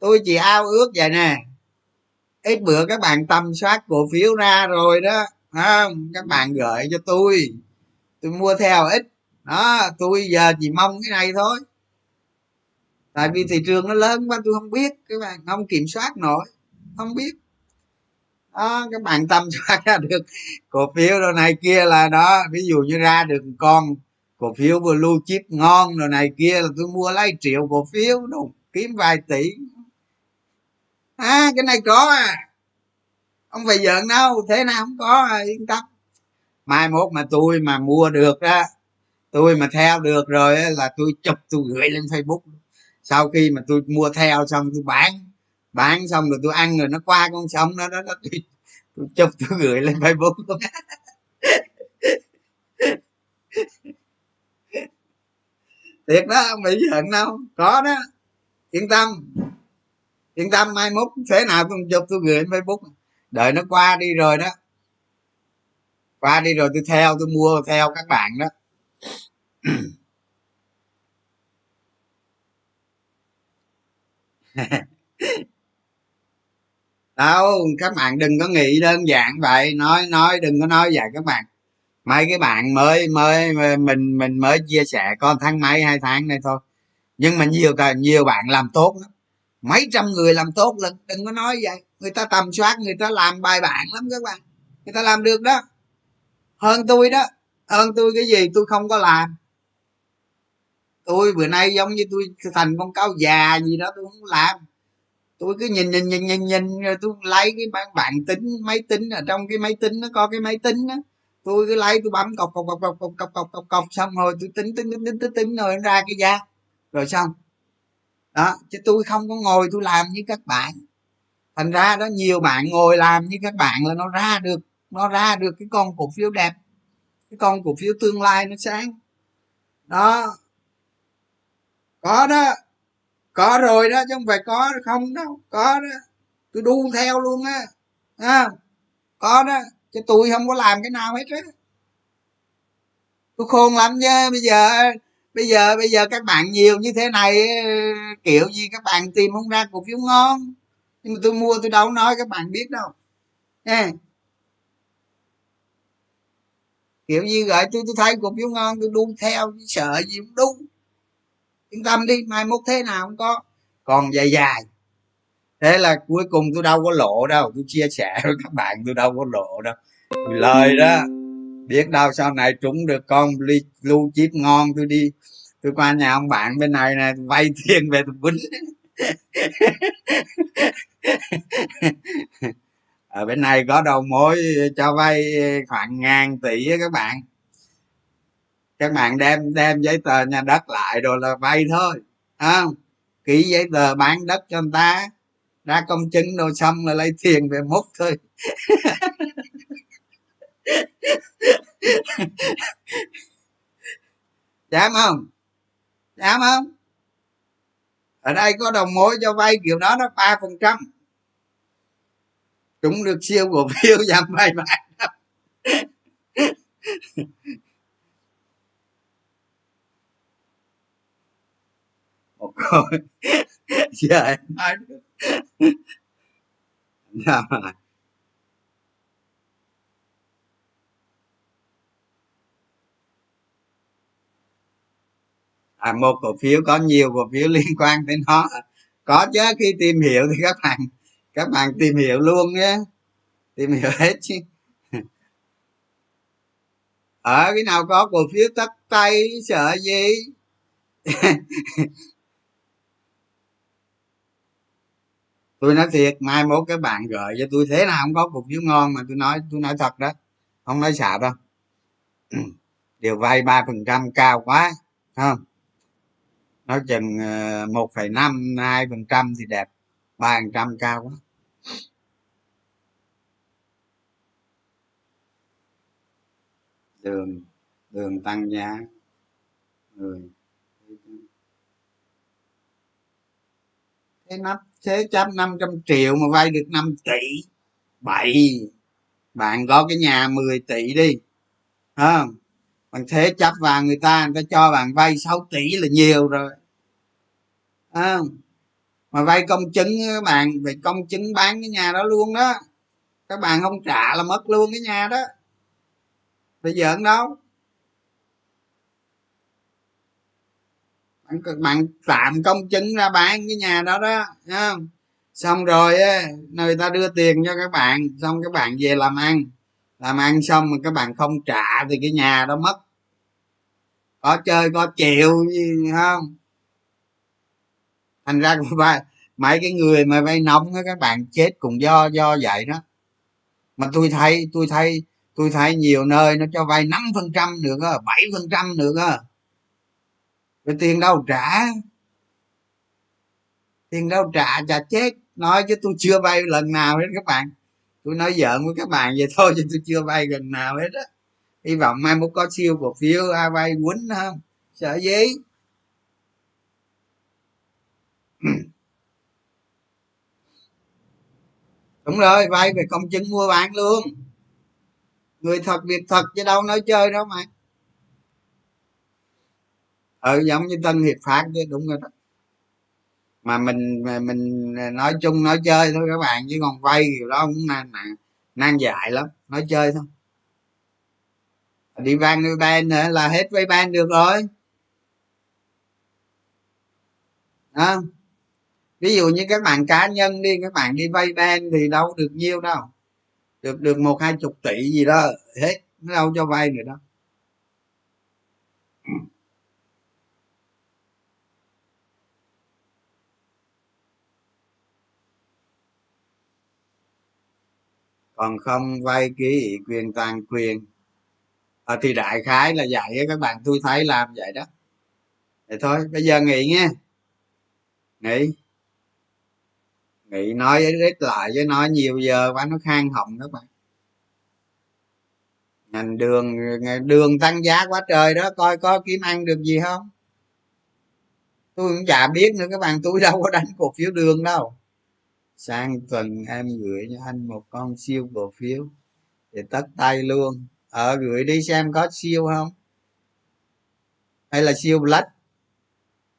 tôi chỉ ao ước vậy nè. Ít bữa các bạn tầm soát cổ phiếu ra rồi đó không? Các bạn gửi cho tôi. Tôi mua theo ít. Đó, tôi giờ chỉ mong cái này thôi. Tại vì thị trường nó lớn quá, tôi không biết. Các bạn không kiểm soát nổi. Không biết. Đó, các bạn tâm soát ra được cổ phiếu đồ này kia là đó. Ví dụ như ra được con cổ phiếu blue chip ngon rồi này kia là tôi mua lấy triệu cổ phiếu, đúng, kiếm vài tỷ à cái này có à. Không phải giận đâu thế nào không có à, yên tâm. Mai mốt mà tôi mà mua được đó tôi mà theo được rồi là tôi chụp tôi gửi lên facebook. Sau khi mà tôi mua theo xong tôi bán bán xong rồi tôi ăn rồi nó qua con sông đó đó, đó tôi, tôi chụp tôi gửi lên facebook. Luôn thiệt đó không bị giận đâu. Có đó yên tâm yên tâm mai mốt thế nào, tôi chụp, tôi gửi lên facebook đợi nó qua đi rồi đó. Qua đi rồi tôi theo, tôi mua theo các bạn đó. Đâu, các bạn đừng có nghĩ đơn giản vậy. Nói nói, đừng có nói vậy các bạn. Mấy cái bạn mới mới mình mình mới chia sẻ con tháng mấy, hai tháng này thôi. Nhưng mà nhiều nhiều bạn làm tốt lắm mấy trăm người làm tốt lần đừng có nói vậy. Người ta tầm soát người ta làm bài bản lắm các bạn. Người ta làm được đó. Hơn tôi đó. Hơn tôi cái gì? Tôi không có làm. Tôi bữa nay giống như tôi thành con cáo già gì đó tôi không làm. Tôi cứ nhìn nhìn nhìn nhìn nhìn rồi tôi lấy cái bản bản tính máy tính ở trong cái máy tính nó có cái máy tính đó tôi cứ lấy tôi bấm cọc cọc cọc cọc cọc cọc cọc cọc, xong rồi tôi tính tính tính tính tính, tính rồi ra cái giá. Rồi xong đó chứ tôi không có ngồi tôi làm như các bạn. Thành ra đó nhiều bạn ngồi làm như các bạn là nó ra được nó ra được cái con cổ phiếu đẹp cái con cổ phiếu tương lai nó sáng. Đó. Có đó. Có rồi đó chứ không phải có không đâu. Có đó. Tôi đu theo luôn á. À, có đó. Chứ tôi không có làm cái nào hết á. Tôi khôn lắm chứ bây giờ bây giờ bây giờ các bạn nhiều như thế này kiểu gì các bạn tìm không ra cổ phiếu ngon. Nhưng mà tôi mua, tôi đâu nói các bạn biết đâu. Nha kiểu gì gọi tôi tôi thấy cổ phiếu ngon, tôi đu theo sợ gì cũng đúng yên tâm đi, mai mốt thế nào không có. Còn dài dài. Thế là cuối cùng tôi đâu có lộ đâu. Tôi chia sẻ với các bạn, tôi đâu có lộ đâu. Lời đó, biết đâu sau này trúng được con ly lưu chip ngon, tôi đi tôi qua nhà ông bạn bên này này vay tiền về tôi quýnh ở bên này có đầu mối cho vay khoảng ngàn tỷ các bạn. Các bạn đem đem giấy tờ nhà đất lại rồi là vay thôi không? Ký giấy tờ bán đất cho người ta, ra công chứng rồi xong là lấy tiền về múc thôi. Dám không? Dám không? Ở đây có đồng mối cho vay kiểu đó nó ba phần trăm. Chúng được siêu cổ phiếu giảm vay bạn một câu giờ em nói. Sao à, một cổ phiếu có nhiều cổ phiếu liên quan đến nó. Có chứ khi tìm hiểu thì các bạn các bạn tìm hiểu luôn nhé. Tìm hiểu hết chứ. Ở cái nào có cổ phiếu tắt tay sợ gì? Tôi nói thiệt mai mốt các bạn gửi cho tôi thế nào không có cổ phiếu ngon mà tôi nói tôi nói thật đó. Không nói xạo đâu. Điều vay ba phần trăm cao quá không? Nó chừng ờ, một phẩy năm hai phần trăm thì đẹp ba phần trăm cao quá. Đường đường tăng giá. Người thế nắp thế chấp 500 triệu mà vay được 5 tỷ. Bậy. Bạn có cái nhà 10 tỷ đi không? Bạn thế chấp vào người ta người ta cho bạn vay 6 tỷ là nhiều rồi. Không? Mà vay công chứng các bạn về công chứng bán cái nhà đó luôn đó. Các bạn không trả là mất luôn cái nhà đó. Bây giờ đâu. Bạn, bạn tạm công chứng ra bán cái nhà đó đó không? Xong rồi người ta đưa tiền cho các bạn xong các bạn về làm ăn làm ăn xong mà các bạn không trả thì cái nhà đó mất. Có chơi, có chịu, gì không? Thành ra vay mấy cái người mà vay nóng đó các bạn chết cũng do do vậy đó. Mà tôi thấy tôi thấy tôi thấy nhiều nơi nó cho vay năm phần trăm được á, bảy phần trăm được á. Cái tiền đâu trả? Tiền đâu trả, chả chết. Nói chứ tôi chưa vay lần nào hết các bạn tôi nói giỡn với các bạn vậy thôi, chứ tôi chưa vay gần nào hết á. Hy vọng mai mốt có siêu cổ phiếu à, ai vay quýnh không? Sợ gì? Đúng rồi vay về công chứng mua bán luôn. Người thật việc thật chứ đâu nói chơi đâu mà. Ừ giống như tân hiệp phát chứ, đúng rồi đó mà mình mình à, nói chung nói chơi thôi, các bạn, chứ còn vay kiểu đó cũng nan nan dại lắm, nói chơi thôi. Đi vay người ban nữa là hết vay ban được rồi. Đó ví dụ như các bạn cá nhân đi, các bạn đi vay ban thì đâu được nhiêu đâu. Được được một hai chục tỷ gì đó, hết, nó đâu cho vay nữa đâu. Còn không vay ký ủy quyền toàn quyền. À, thì đại khái là vậy các bạn tôi thấy làm vậy đó. Vậy thôi bây giờ nghỉ nghe nghỉ. Nghỉ nói ít lại với nói nhiều giờ quá nó khang họng các bạn. Ngành đường đường tăng giá quá trời đó coi có kiếm ăn được gì không? Tôi cũng chả biết nữa các bạn tôi đâu có đánh cổ phiếu đường đâu sang tuần em gửi cho anh một con siêu cổ phiếu để tất tay luôn. Ở ờ, gửi đi xem có siêu không? Hay là siêu black?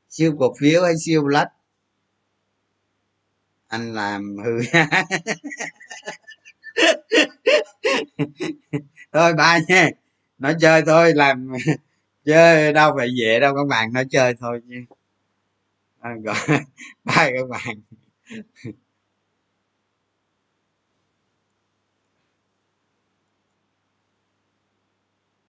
Siêu cổ phiếu hay siêu black? Anh làm hư. Thôi ba nha. Nói chơi thôi làm chơi đâu phải dễ đâu các bạn nói chơi thôi nha. À, gọi bye các bạn.